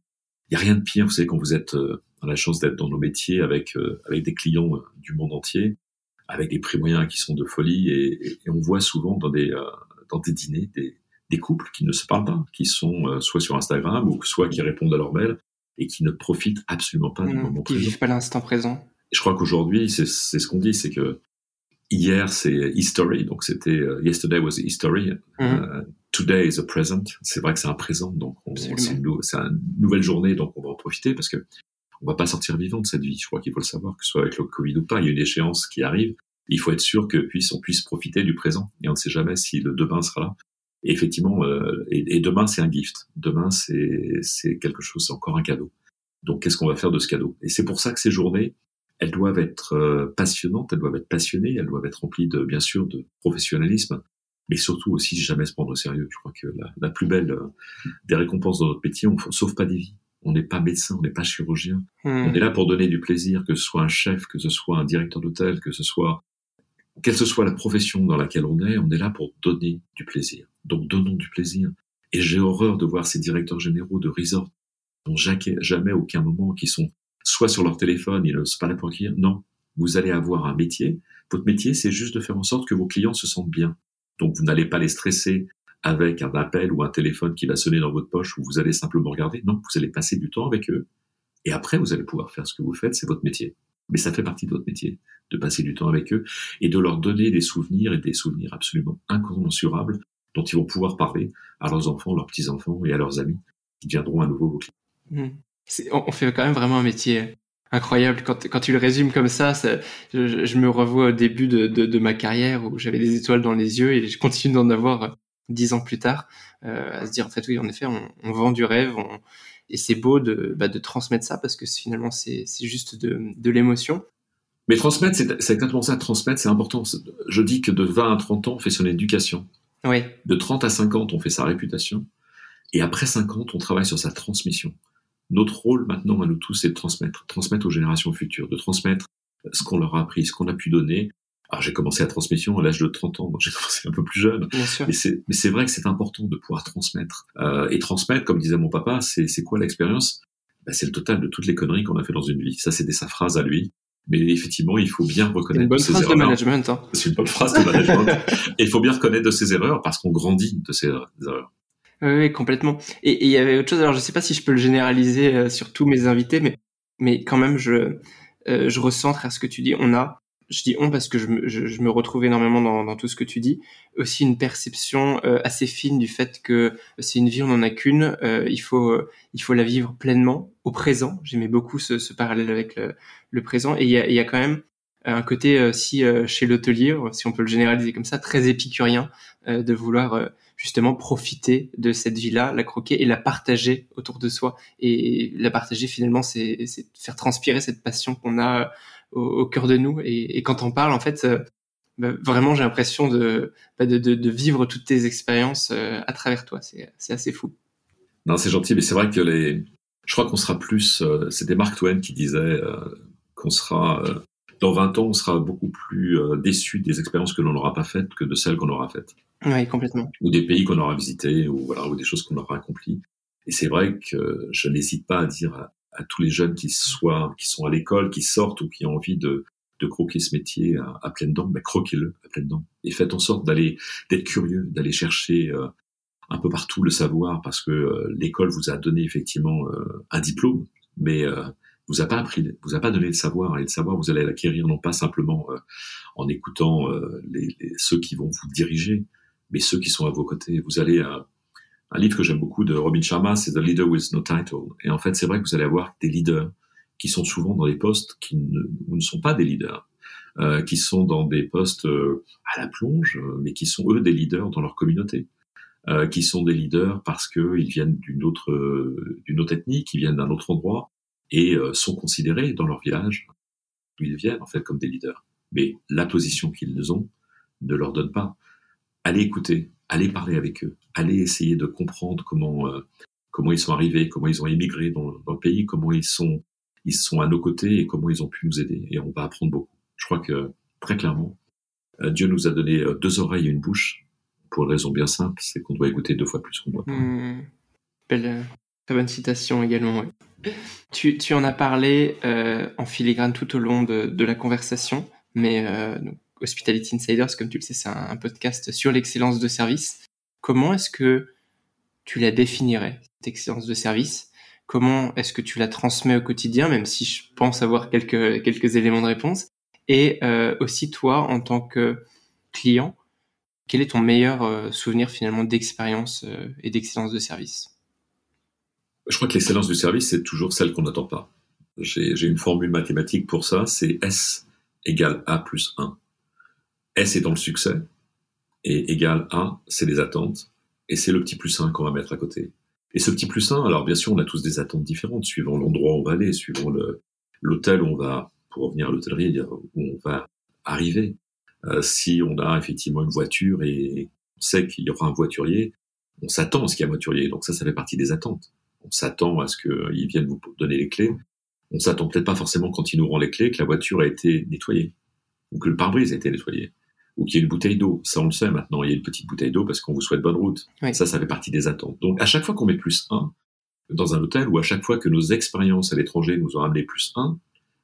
Il y a rien de pire, vous savez, quand vous êtes la chance d'être dans nos métiers avec avec des clients du monde entier, avec des prix moyens qui sont de folie, et, et on voit souvent dans des dans des dîners des, des, couples qui ne se parlent pas, qui sont euh, soit sur Instagram ou soit qui répondent à leur mail et qui ne profitent absolument pas du Mmh, moment qui présent. vivent pas l'instant présent. Je crois qu'aujourd'hui, c'est ce qu'on dit, c'est que hier c'est history, donc c'était euh, yesterday was history, Mhm. euh, today is a present. C'est vrai que c'est un présent, donc on- Absolument. c'est une, nou- c'est une nouvelle journée, donc on va en profiter parce que on va pas sortir vivant de cette vie. Je crois qu'il faut le savoir, que ce soit avec le Covid ou pas, il y a une échéance qui arrive. Il faut être sûr que puisse on puisse profiter du présent, et on ne sait jamais si le demain sera là. Et effectivement, euh, et, et demain c'est un gift. Demain c'est c'est quelque chose, c'est encore un cadeau. Donc qu'est-ce qu'on va faire de ce cadeau? Et c'est pour ça que ces journées, elles doivent être euh, passionnantes, elles doivent être passionnées, elles doivent être remplies de bien sûr de professionnalisme, mais surtout aussi jamais se prendre au sérieux. Je crois que la, la plus belle euh, des récompenses dans notre métier, on ne sauve pas des vies. On n'est pas médecin, on n'est pas chirurgien. Mmh. On est là pour donner du plaisir, que ce soit un chef, que ce soit un directeur d'hôtel, que ce soit quelle que soit la profession dans laquelle on est, on est là pour donner du plaisir. Donc donnons du plaisir. Et j'ai horreur de voir ces directeurs généraux de resort n'ont jamais, aucun moment qui sont soit sur leur téléphone, ils ne sont pas là pour écrire. Non, vous allez avoir un métier. Votre métier, c'est juste de faire en sorte que vos clients se sentent bien. Donc vous n'allez pas les stresser avec un appel ou un téléphone qui va sonner dans votre poche où vous allez simplement regarder. Non, vous allez passer du temps avec eux. Et après, vous allez pouvoir faire ce que vous faites, c'est votre métier. Mais ça fait partie de votre métier, de passer du temps avec eux et de leur donner des souvenirs et des souvenirs absolument incommensurables dont ils vont pouvoir parler à leurs enfants, leurs petits-enfants et à leurs amis qui deviendront à nouveau vos clients. Mmh. C'est- On fait quand même vraiment un métier incroyable. Quand, tu le résumes comme ça, je, me revois au début de, ma carrière où j'avais des étoiles dans les yeux et je continue d'en avoir dix ans plus tard, euh, à se dire en fait oui, en effet, on, on vend du rêve on- et c'est beau de, bah, de transmettre ça parce que finalement c'est juste de, de l'émotion. Mais transmettre, c'est exactement ça. Transmettre, c'est important. Je dis que de 20 à 30 ans, on fait son éducation. Oui, De 30 à 50, on fait sa réputation. Et après 50, on travaille sur sa transmission. Notre rôle maintenant à nous tous, c'est de transmettre. Transmettre aux générations futures. De transmettre ce qu'on leur a appris, ce qu'on a pu donner. Alors j'ai commencé la transmission à l'âge de 30 ans, donc j'ai commencé un peu plus jeune. bien sûr. Mais c'est, vrai que c'est important de pouvoir transmettre. Euh, et transmettre, comme disait mon papa, c'est, quoi l'expérience? Ben, C'est le total de toutes les conneries qu'on a fait dans une vie. Ça, c'était sa phrase à lui. Mais effectivement, il faut bien C'est reconnaître une bonne ses phrase de management. Hein. C'est une bonne phrase de management. et il faut bien reconnaître de ses erreurs parce qu'on grandit de ses erreurs. Oui, oui, complètement. Et il y avait autre chose. Alors, je sais pas si je peux le généraliser euh, sur tous mes invités, mais mais quand même, je euh, je recentre à ce que tu dis. On a, je dis on parce que je me je, je me retrouve énormément dans dans tout ce que tu dis. Aussi une perception euh, assez fine du fait que c'est une vie, on en a qu'une. Euh, il faut euh, il faut la vivre pleinement au présent. J'aimais beaucoup ce, ce parallèle avec le, le présent. Et il y a y a quand même un côté euh, si euh, chez l'hôtelier, si on peut le généraliser comme ça, très épicurien euh, de vouloir euh, justement profiter de cette vie-là, la croquer et la partager autour de soi. Et la partager finalement, c'est faire transpirer cette passion qu'on a euh, au, au cœur de nous. Et, et quand on parle, en fait, euh, bah, vraiment, j'ai l'impression de, bah, de, de, de vivre toutes tes expériences euh, à travers toi. C'est assez fou. Non, c'est gentil, mais c'est vrai que les. Je crois qu'on sera plus. Euh, C'était Mark Twain qui disait qu'on sera. dans 20 ans, on sera beaucoup plus déçu des expériences que l'on n'aura pas faites que de celles qu'on aura faites. Oui, complètement. ou des pays qu'on aura visités, ou voilà, ou des choses qu'on aura accomplies. Et c'est vrai que je n'hésite pas à dire à, tous les jeunes qui soient, qui sont à l'école, qui sortent ou qui ont envie de, de croquer ce métier à, à pleines dents, ben croquez-le à pleines dents. Et faites en sorte d'aller, d'être curieux, d'aller chercher euh, un peu partout le savoir, parce que euh, l'école vous a donné effectivement euh, un diplôme, mais euh, vous a pas appris, vous a pas donné le savoir. Et le savoir, vous allez l'acquérir non pas simplement euh, en écoutant les, les- ceux qui vont vous diriger, mais ceux qui sont à vos côtés. Vous allez un livre que j'aime beaucoup de Robin Sharma, c'est The Leader with No Title. Et en fait, c'est vrai que vous allez avoir des leaders qui sont souvent dans des postes qui ne, sont pas des leaders, euh, qui sont dans des postes euh, à la plonge, mais qui sont eux des leaders dans leur communauté, euh, qui sont des leaders parce qu'ils viennent d'une autre, d'une autre ethnie, qui viennent d'un autre endroit et sont considérés dans leur village où ils viennent en fait comme des leaders. Mais la position qu'ils ont ne leur donne pas. Allez écouter, allez parler avec eux, allez essayer de comprendre comment comment ils sont arrivés, comment ils ont émigré dans, dans, le pays, comment ils sont ils sont à nos côtés et comment ils ont pu nous aider. Et on va apprendre beaucoup. Je crois que très clairement, euh, Dieu nous a donné euh, deux oreilles et une bouche pour une raison bien simple, c'est qu'on doit écouter deux fois plus qu'on doit mmh. Belle, euh, très bonne citation également. Tu, tu, en as parlé euh, en filigrane tout au long de, de la conversation, mais euh, Hospitality Insiders, comme tu le sais, c'est un, podcast sur l'excellence de service. Comment est-ce que tu la définirais, cette excellence de service? Comment est-ce que tu la transmets au quotidien, même si je pense avoir quelques, quelques éléments de réponse? Et euh, aussi toi, en tant que client, quel est ton meilleur euh, souvenir finalement d'expérience euh, et d'excellence de service? Je crois que l'excellence du service, c'est toujours celle qu'on n'attend pas. J'ai une formule mathématique pour ça, c'est S égale A plus 1. S étant le succès, et égale A, c'est les attentes, et c'est le petit plus 1 qu'on va mettre à côté. Et ce petit plus 1, alors bien sûr, on a tous des attentes différentes, suivant l'endroit où on va aller, suivant l'hôtel où on va, pour revenir à l'hôtellerie, où on va arriver. Euh, si on a effectivement une voiture et on sait qu'il y aura un voiturier, on s'attend à ce qu'il y ait un voiturier. Donc ça, ça fait partie des attentes. On s'attend à ce qu'il vienne vous donner les clés. On s'attend peut-être pas forcément quand il nous rend les clés que la voiture a été nettoyée ou que le pare-brise a été nettoyé ou qu'il y ait une bouteille d'eau. Ça, on le sait maintenant. Il y a une petite bouteille d'eau parce qu'on vous souhaite bonne route. Ça, ça fait partie des attentes. Donc, à chaque fois qu'on met plus un dans un hôtel ou à chaque fois que nos expériences à l'étranger nous ont amené plus un,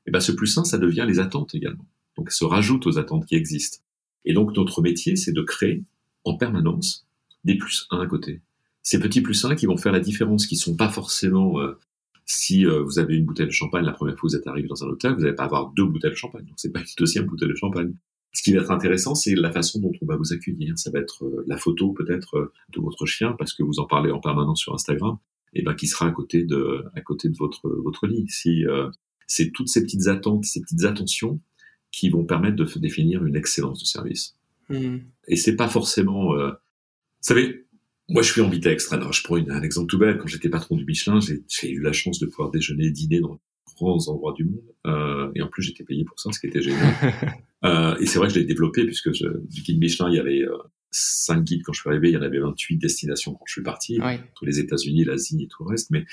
eh ben, ce plus un, ça devient les attentes également. Donc, ça se rajoute aux attentes qui existent. Et donc, notre métier, c'est de créer en permanence des plus un à côté. Ces petits plus un qui vont faire la différence, qui sont pas forcément euh, si euh, vous avez une bouteille de champagne la première fois que vous êtes arrivé dans un hôtel, vous n'allez pas avoir deux bouteilles de champagne. Donc c'est pas une deuxième bouteille de champagne. Ce qui va être intéressant, c'est la façon dont on va vous accueillir. Ça va être euh, la photo peut-être euh, de votre chien, parce que vous en parlez en permanence sur Instagram, et ben qui sera à côté de à côté de votre votre lit. Si euh, c'est toutes ces petites attentes, ces petites attentions qui vont permettre de définir une excellence de service. Mmh. Et c'est pas forcément. Euh... Vous savez, moi je suis ambidextre. Alors je prends une, un exemple tout bête. Quand j'étais patron du Michelin, j'ai eu la chance de pouvoir déjeuner, dîner dans grands endroits du monde. Euh, et en plus, j'étais payé pour ça, ce qui était génial. euh, et c'est vrai que je l'ai développé, puisque je, du guide Michelin, il y avait euh, 5 guides quand je suis arrivé, il y en avait 28 destinations quand je suis parti, oui. tous les États-Unis, l'Asie et tout le reste. Mais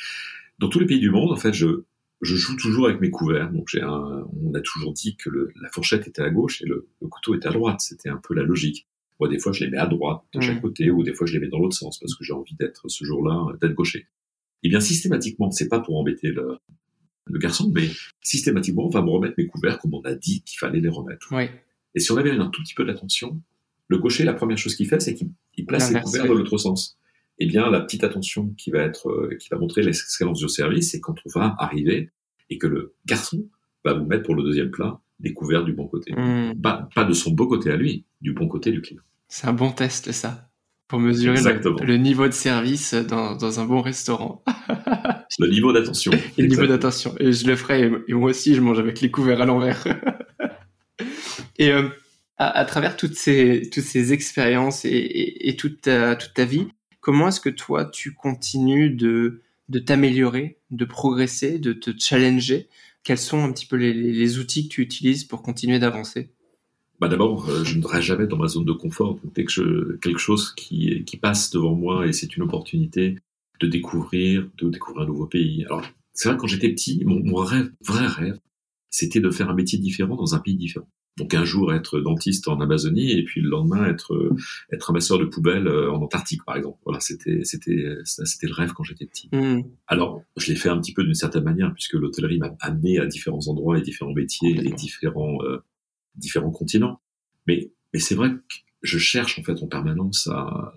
dans tous les pays du monde, en fait, je, je joue toujours avec mes couverts. Donc, j'ai un, on a toujours dit que le, la fourchette était à gauche et le, le couteau était à droite. C'était un peu la logique. Moi, des fois, je les mets à droite, de chaque mmh. côté, ou des fois, je les mets dans l'autre sens parce que j'ai envie d'être ce jour-là, d'être gaucher. Et bien, systématiquement, c'est pas pour embêter le, le garçon, mais systématiquement, on va me remettre mes couverts comme on a dit qu'il fallait les remettre. Oui. Et si on avait un tout petit peu d'attention, le gaucher, la première chose qu'il fait, c'est qu'il place ses couverts dans l'autre sens. Eh bien, la petite attention qui va être, euh, qui va montrer l'excellence du service, c'est quand on va arriver et que le garçon va vous mettre pour le deuxième plat des couverts du bon côté. Mmh. Pas, pas de son beau côté à lui, du bon côté du client. C'est un bon test, ça pour mesurer le, le, niveau de service dans, dans un bon restaurant. le niveau d'attention. le niveau d'attention. Et je le ferai. Et moi aussi, je mange avec les couverts à l'envers. et euh, à, à, travers toutes ces, toutes ces expériences et, et, et toute, ta, toute ta vie, comment est-ce que toi, tu continues de, de t'améliorer, de progresser, de te challenger? Quels sont un petit peu les, les outils que tu utilises pour continuer d'avancer? Bah d'abord, euh, je ne reste jamais dans ma zone de confort. Donc, dès que je, quelque chose qui, qui passe devant moi et c'est une opportunité de découvrir, de découvrir un nouveau pays. Alors, c'est vrai, quand j'étais petit, mon, mon, rêve, vrai rêve, c'était de faire un métier différent dans un pays différent. Donc un jour être dentiste en Amazonie et puis le lendemain être être ramasseur de poubelles euh, en Antarctique par exemple. Voilà, c'était c'était c'était le rêve quand j'étais petit. Mmh. Alors je l'ai fait un petit peu d'une certaine manière puisque l'hôtellerie m'a amené à différents endroits et différents métiers et différents euh, différents continents. Mais, mais c'est vrai que je cherche en fait en permanence à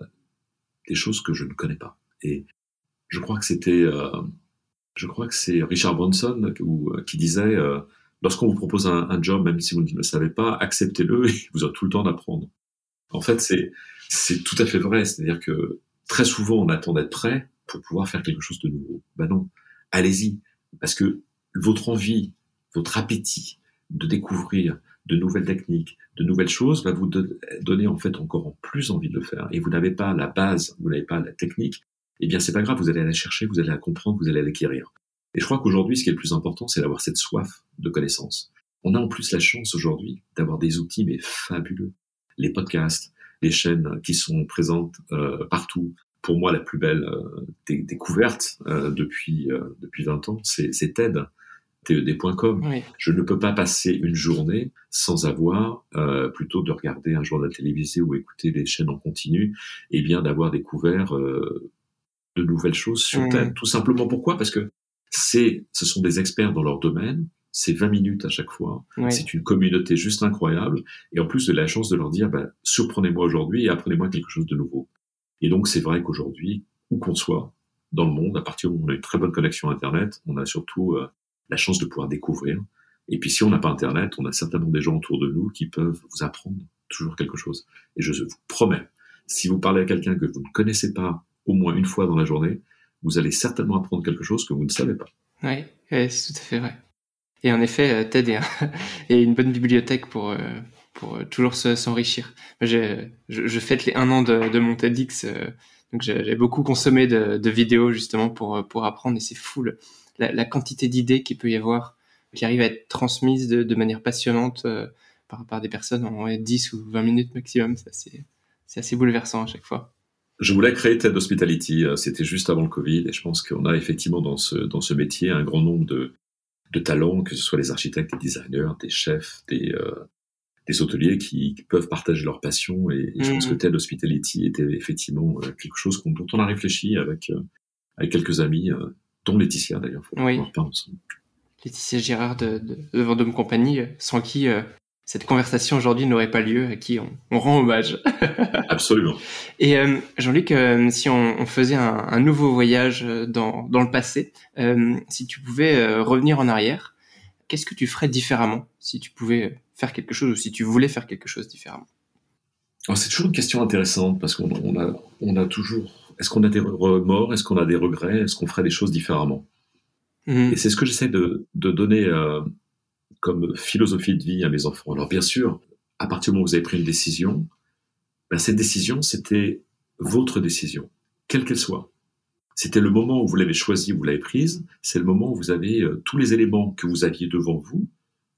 des choses que je ne connais pas. Et je crois que c'était, euh, je crois que c'est Richard Branson euh, qui disait, euh, lorsqu'on vous propose un, un, job, même si vous ne le savez pas, acceptez-le et vous aurez tout le temps d'apprendre. En fait, c'est, c'est tout à fait vrai. C'est-à-dire que très souvent, on attend d'être prêt pour pouvoir faire quelque chose de nouveau. Ben non, allez-y. Parce que votre envie, votre appétit de découvrir de nouvelles techniques, de nouvelles choses, va vous donner en fait encore plus envie de le faire. Et vous n'avez pas la base, vous n'avez pas la technique, eh bien c'est pas grave, vous allez la chercher, vous allez la comprendre, vous allez l'acquérir. Et je crois qu'aujourd'hui, ce qui est le plus important, c'est d'avoir cette soif de connaissances. On a en plus la chance aujourd'hui d'avoir des outils mais fabuleux. Les podcasts, les chaînes qui sont présentes euh, partout. Pour moi, la plus belle euh, découverte euh, depuis depuis 20 ans, c'est TED. TED.com. Je ne peux pas passer une journée sans avoir, plutôt de regarder un journal télévisé ou écouter les chaînes en continu, et bien d'avoir découvert de nouvelles choses sur TED. Tout simplement pourquoi? Parce que c'est, ce sont des experts dans leur domaine, c'est 20 minutes à chaque fois. C'est une communauté juste incroyable. Et en plus de la chance de leur dire, bah, surprenez-moi aujourd'hui et apprenez-moi quelque chose de nouveau. Et donc, c'est vrai qu'aujourd'hui, où qu'on soit dans le monde, à partir où on a une très bonne connexion Internet, on a surtout euh, la chance de pouvoir découvrir. Et puis, si on n'a pas Internet, on a certainement des gens autour de nous qui peuvent vous apprendre toujours quelque chose. Et je vous promets, si vous parlez à quelqu'un que vous ne connaissez pas au moins une fois dans la journée, vous allez certainement apprendre quelque chose que vous ne savez pas. Oui, c'est tout à fait vrai. Et en effet, euh, TED est, une bonne bibliothèque pour, euh, euh, toujours s'enrichir. Je, fête les un an de, mon TEDx, donc j'ai beaucoup consommé de, de, vidéos justement pour, pour apprendre et c'est fou la, la, quantité d'idées qu'il peut y avoir qui arrivent à être transmises de, de manière passionnante par, par des personnes en 10 ou 20 minutes maximum. C'est assez bouleversant à chaque fois. Je voulais créer TED Hospitality, c'était juste avant le Covid, et je pense qu'on a effectivement dans ce, dans ce métier un grand nombre de, de talents, que ce soit les architectes, des designers, des chefs, des, euh, des hôteliers qui, peuvent partager leur passion. Et, je pense que mm. TED Hospitality était effectivement euh, quelque chose dont on a réfléchi avec, euh, avec quelques amis, dont Laetitia d'ailleurs. Oui. Laetitia Girard de, de, de Vendôme Compagnie, sans qui cette conversation aujourd'hui n'aurait pas lieu, à qui on, rend hommage. Absolument. Et euh, Jean-Luc, euh, si on, faisait un, nouveau voyage euh, dans, dans le passé, si tu pouvais revenir en arrière, qu'est-ce que tu ferais différemment si tu pouvais faire quelque chose ou si tu voulais faire quelque chose différemment? C'est toujours une question intéressante parce qu'on on a, on a toujours... Est-ce qu'on a des remords? Est-ce qu'on a des regrets? Est-ce qu'on ferait des choses différemment? Mmh. Et c'est ce que j'essaie de, de donner comme philosophie de vie à mes enfants. Alors bien sûr, à partir du moment où vous avez pris une décision, ben cette décision, c'était votre décision, quelle qu'elle soit. C'était le moment où vous l'avez choisie, vous l'avez prise, c'est le moment où vous avez euh, tous les éléments que vous aviez devant vous,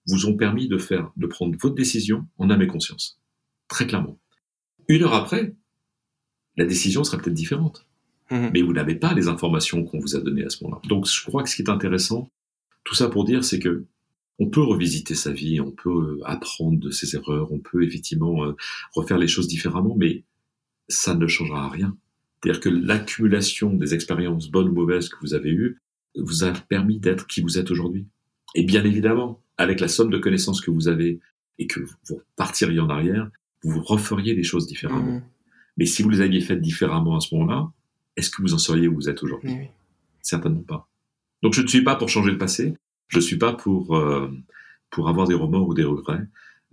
vous ont permis de faire, de prendre votre décision en âme et conscience. Très clairement. Une heure après, la décision sera peut-être différente. Mmh. Mais vous n'avez pas les informations qu'on vous a données à ce moment-là. Donc, je crois que ce qui est intéressant, tout ça pour dire, c'est que on peut revisiter sa vie, on peut euh, apprendre de ses erreurs, on peut effectivement euh, refaire les choses différemment, mais ça ne changera rien. C'est-à-dire que l'accumulation des expériences bonnes ou mauvaises que vous avez eues vous a permis d'être qui vous êtes aujourd'hui. Et bien évidemment, avec la somme de connaissances que vous avez et que vous partiriez en arrière, vous referiez les choses différemment. Mmh. Mais si vous les aviez faites différemment à ce moment-là, est-ce que vous en seriez où vous êtes aujourd'hui? Certainement pas. Donc je ne suis pas pour changer le passé, je suis pas pour euh, pour avoir des remords ou des regrets.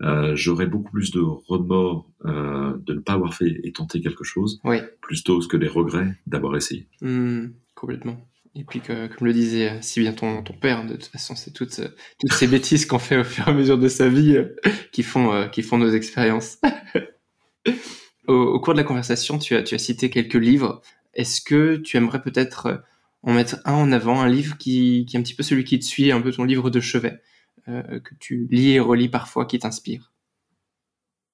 Euh, J'aurais beaucoup plus de remords euh, de ne pas avoir fait et tenté quelque chose, oui. plutôt que des regrets d'avoir essayé. Mmh, complètement. Et puis, que, comme le disait si bien ton, ton père, de toute façon, c'est toutes, toutes ces bêtises qu'on fait au fur et à mesure de sa vie qui, font, qui font nos expériences. au, cours de la conversation, tu as, cité quelques livres. Est-ce que tu aimerais peut-être en mettre un en avant, un livre qui, est un petit peu celui qui te suit, un peu ton livre de chevet, euh, que tu lis et relis parfois, qui t'inspire?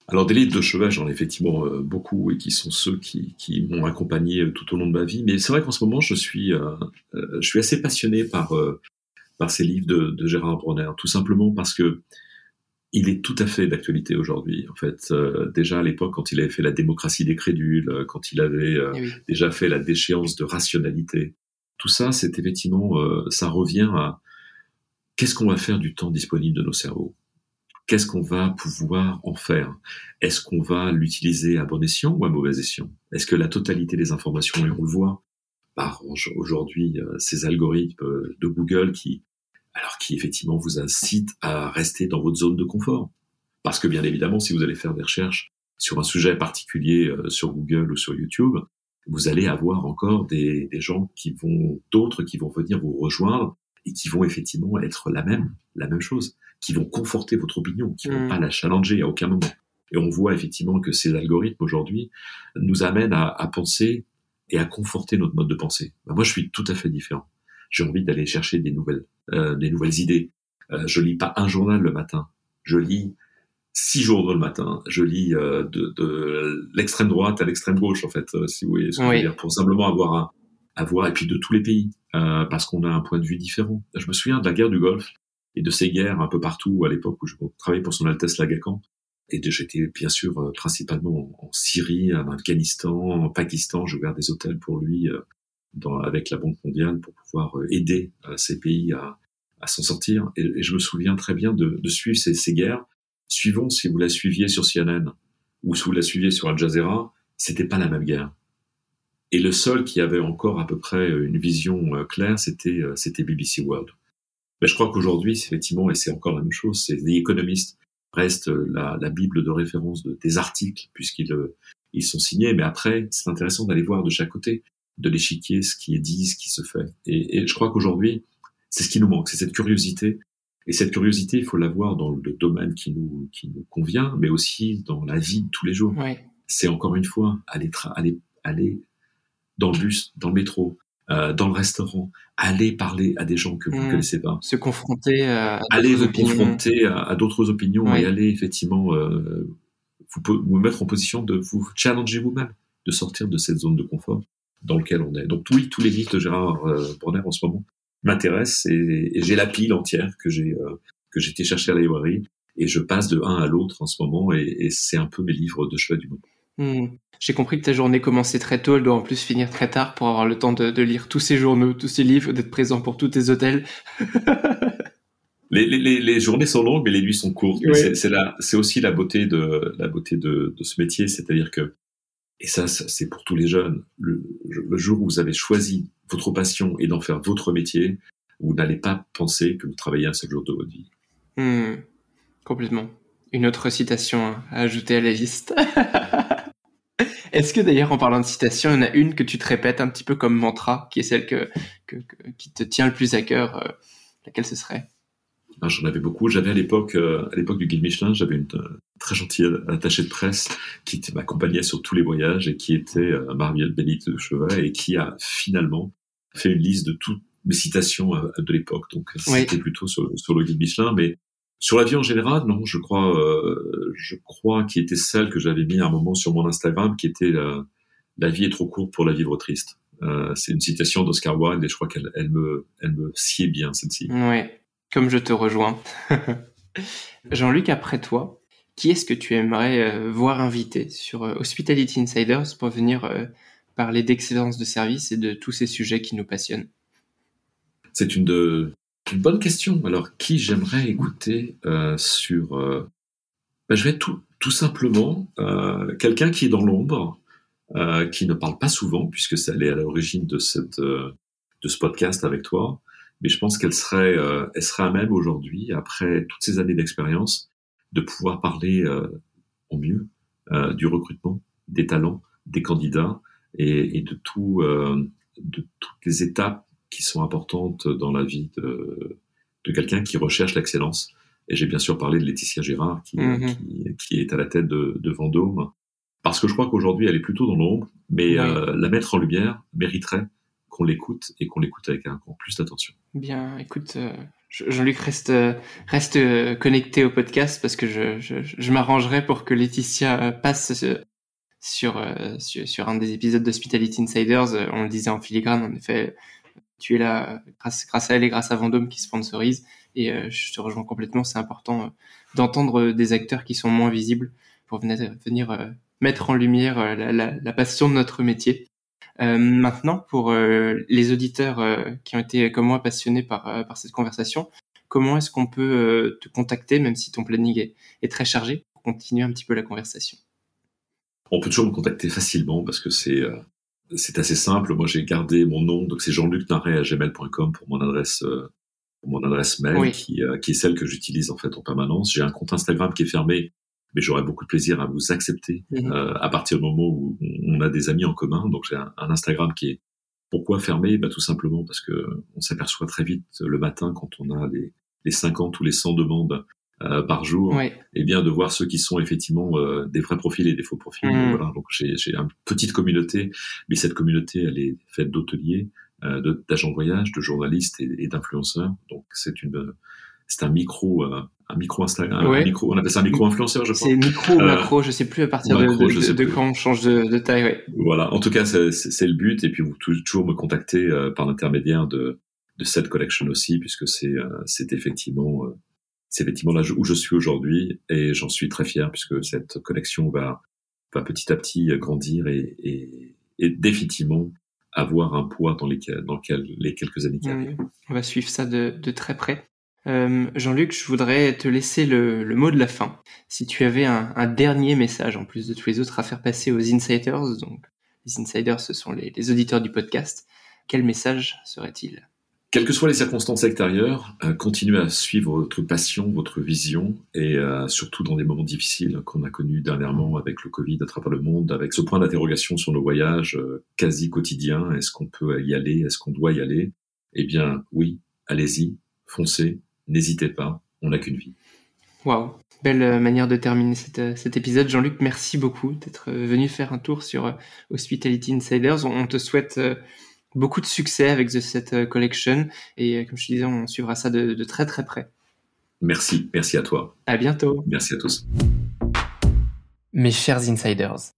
Alors des livres de chevet, j'en ai effectivement euh, beaucoup et qui sont ceux qui, m'ont accompagné euh, tout au long de ma vie. Mais c'est vrai qu'en ce moment, je suis, assez passionné par, par ces livres de, de, Gérard Bronner, tout simplement parce que il est tout à fait d'actualité aujourd'hui. En fait, déjà à l'époque, quand il avait fait la démocratie des crédules, quand il avait eh déjà fait la déchéance de rationalité, tout ça, c'est effectivement, euh, ça revient à qu'est-ce qu'on va faire du temps disponible de nos cerveaux? Qu'est-ce qu'on va pouvoir en faire? Est-ce qu'on va l'utiliser à bon escient ou à mauvais escient? Est-ce que la totalité des informations, et on le voit par aujourd'hui euh, ces algorithmes euh, de Google qui, alors qui effectivement vous incitent à rester dans votre zone de confort. Parce que bien évidemment, si vous allez faire des recherches sur un sujet particulier sur Google ou sur YouTube, vous allez avoir encore des, des gens qui vont, d'autres qui vont venir vous rejoindre et qui vont effectivement être la même, la même chose, qui vont conforter votre opinion, qui vont Mm. pas la challenger à aucun moment. Et on voit effectivement que ces algorithmes aujourd'hui nous amènent à, à penser et à conforter notre mode de pensée. Ben, moi, je suis tout à fait différent. J'ai envie d'aller chercher des nouvelles, euh, des nouvelles idées. Euh, je lis pas un journal le matin. Je lis six journaux le matin. Je lis euh, de, de l'extrême droite à l'extrême gauche, en fait, euh, si vous voyez ce que je veux dire, pour simplement avoir un, avoir et puis de tous les pays, euh, parce qu'on a un point de vue différent. Je me souviens de la guerre du Golfe et de ces guerres un peu partout à l'époque où je travaillais pour son Altesse Lagacan. Et j'étais bien sûr euh, principalement en, Syrie, en Afghanistan, en Pakistan. Je ouvert des hôtels pour lui dans, avec la Banque mondiale pour pouvoir euh, aider euh, ces pays à, à s'en sortir. Et, je me souviens très bien de, de suivre ces, ces guerres. Suivons si vous la suiviez sur CNN ou si vous la suiviez sur Al Jazeera, c'était pas la même guerre. Et le seul qui avait encore à peu près une vision euh, claire, c'était euh, c'était BBC World. Mais je crois qu'aujourd'hui, effectivement, et c'est encore la même chose, c'est The Economist reste euh, la, la bible de référence de, des articles puisqu'ils euh, ils sont signés. Mais après, c'est intéressant d'aller voir de chaque côté de l'échiquier ce qui est dit, ce qui se fait. Et, et je crois qu'aujourd'hui, c'est ce qui nous manque, c'est cette curiosité. Et cette curiosité, il faut l'avoir dans le domaine qui nous qui nous convient, mais aussi dans la vie de tous les jours Ouais. c'est encore une fois aller, aller, aller dans le bus, dans le métro, euh, dans le restaurant, aller parler à des gens que vous ne Mm. connaissez pas, Se confronter à aller d'autres vous opinions. confronter à, à d'autres opinions Oui. et aller effectivement euh, vous mettre en position de vous challenger vous-même, de sortir de cette zone de confort dans lequel on est. Donc oui, tous les livres de Gérard euh, Bronner en ce moment m'intéressent et, et j'ai la pile entière que j'ai euh, que été chercher à la librairie et je passe de un à l'autre en ce moment et, et c'est un peu mes livres de chevet du moment. Hmm. J'ai compris que ta journée commençait très tôt, elle doit en plus finir très tard pour avoir le temps de, de lire tous ces journaux, tous ces livres, d'être présent pour tous tes hôtels. Les, les, les, journées sont longues, mais les nuits sont courtes. Ouais. C'est, aussi la beauté de la beauté de, de ce métier, c'est-à-dire que et ça, c'est pour tous les jeunes. Le, jour où vous avez choisi votre passion et d'en faire votre métier, vous n'allez pas penser que vous travaillez un seul jour de votre vie. Hmm. Complètement. Une autre citation à ajouter à la liste. Est-ce que d'ailleurs, en parlant de citation, il y en a une que tu te répètes un petit peu comme mantra, qui est celle que- qui te tient le plus à cœur euh, Laquelle ce serait? Ah, J'en avais beaucoup. J'avais à l'époque, euh, à l'époque du guide Michelin, j'avais une euh, très gentille attachée de presse qui m'accompagnait sur tous les voyages et qui était euh, Mariette Bénite de Chevet et qui a finalement fait une liste de toutes mes citations euh, de l'époque. Donc Oui. c'était plutôt sur, sur le guide Michelin, mais sur la vie en général, non, je crois, euh, je crois qui était celle que j'avais mis à un moment sur mon Instagram, qui était euh, la vie est trop courte pour la vivre triste. Euh, c'est une citation d'Oscar Wilde et je crois qu'elle elle me, elle me sied bien celle-ci. Ouais, comme je te rejoins. Jean-Luc, après toi, qui est-ce que tu aimerais euh, voir invité sur euh, Hospitality Insiders pour venir euh, parler d'excellence de service et de tous ces sujets qui nous passionnent? C'est une, bonne question. Alors, qui j'aimerais écouter sur... ben, je vais tout, simplement quelqu'un qui est dans l'ombre, qui ne parle pas souvent, puisque ça est à l'origine de, de ce podcast avec toi. Mais je pense qu'elle serait, euh, elle serait à même aujourd'hui, après toutes ces années d'expérience, de pouvoir parler euh, au mieux euh, du recrutement, des talents, des candidats et, et de, tout, euh, de toutes les étapes qui sont importantes dans la vie de, de quelqu'un qui recherche l'excellence. Et j'ai bien sûr parlé de Laetitia Gérard, qui, Mhm. qui, qui est à la tête de, de Vendôme, parce que je crois qu'aujourd'hui, elle est plutôt dans l'ombre, mais Oui. euh, la mettre en lumière mériterait qu'on l'écoute et qu'on l'écoute avec encore plus d'attention. Bien, écoute, euh, Je- Jean-Luc reste, reste euh, connecté au podcast parce que je, je, m'arrangerai pour que Laetitia euh, passe sur, sur, un des épisodes d'Hospitality Insiders. On le disait en filigrane, en effet, tu es là grâce, grâce à elle et grâce à Vendôme qui sponsorise. Et je te rejoins complètement, c'est important d'entendre des acteurs qui sont moins visibles pour venir, venir mettre en lumière la passion de notre métier. Euh, maintenant, pour euh, les auditeurs euh, qui ont été comme moi passionnés par, par cette conversation, comment est-ce qu'on peut te contacter, même si ton planning est, est très chargé, pour continuer un petit peu la conversation? On peut toujours me contacter facilement parce que c'est c'est assez simple. Moi, j'ai gardé mon nom, donc c'est jean-luc-naret@gmail.com pour mon adresse pour mon adresse mail Oui. qui qui est celle que j'utilise en fait en permanence. J'ai un compte Instagram qui est fermé, mais j'aurais beaucoup de plaisir à vous accepter Mhm. euh, à partir du moment où on a des amis en commun. Donc j'ai un, un Instagram qui est Pourquoi fermer? Bah, Tout simplement parce que on s'aperçoit très vite le matin quand on a les, les 50 ou les 100 demandes euh, par jour, et eh bien de voir ceux qui sont effectivement euh, des vrais profils et des faux profils. Mmh. Voilà, donc j'ai une petite communauté, mais cette communauté elle est faite d'hôteliers, euh, d'agents de voyage, de journalistes et, et d'influenceurs. Donc c'est une c'est un micro euh, un micro Instagram, un micro, on appelle ça un micro influenceur, je crois. C'est micro ou macro, je sais plus à partir de, de, de, quand on change de, de taille. Ouais. Voilà, en tout cas c'est le but et puis vous pouvez toujours me contacter par l'intermédiaire de de cette collection aussi puisque c'est c'est effectivement c'est effectivement là où je suis aujourd'hui et j'en suis très fier puisque cette collection va, va petit à petit grandir et, et, et définitivement avoir un poids dans les, dans les quelques années qui arrivent. On va suivre ça de, de très près. Euh, Jean-Luc, je voudrais te laisser le, mot de la fin. Si tu avais un, dernier message, en plus de tous les autres, à faire passer aux insiders, donc les insiders, ce sont les, auditeurs du podcast, quel message serait-il? Quelles que soient les circonstances extérieures, euh, continuez à suivre votre passion, votre vision, et euh, surtout dans des moments difficiles qu'on a connus dernièrement avec le Covid à travers le monde, avec ce point d'interrogation sur nos voyages quasi quotidiens. Est-ce qu'on peut y aller? Est-ce qu'on doit y aller? Eh bien, oui, allez-y, foncez, n'hésitez pas, on n'a qu'une vie. Waouh, belle manière de terminer cet épisode. Jean-Luc, merci beaucoup d'être venu faire un tour sur Hospitality Insiders. On te souhaite beaucoup de succès avec The Set euh, Collection. Et euh, comme je te disais, on suivra ça de, de très très près. Merci, merci à toi. À bientôt. Merci à tous. Mes chers insiders,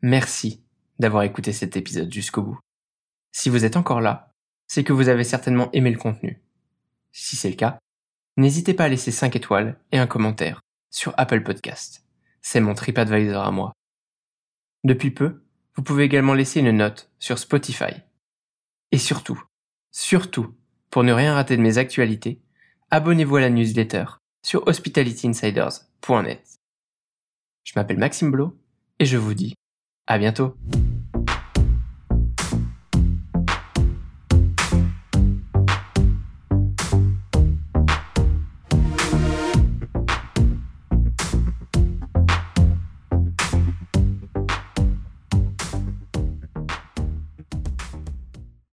merci d'avoir écouté cet épisode jusqu'au bout. Si vous êtes encore là, c'est que vous avez certainement aimé le contenu. Si c'est le cas, n'hésitez pas à laisser 5 étoiles et un commentaire sur Apple Podcast. C'est mon TripAdvisor à moi. Depuis peu, vous pouvez également laisser une note sur Spotify et surtout, surtout, pour ne rien rater de mes actualités, abonnez-vous à la newsletter sur hospitalityinsiders.net. Je m'appelle Maxime Blo et je vous dis à bientôt.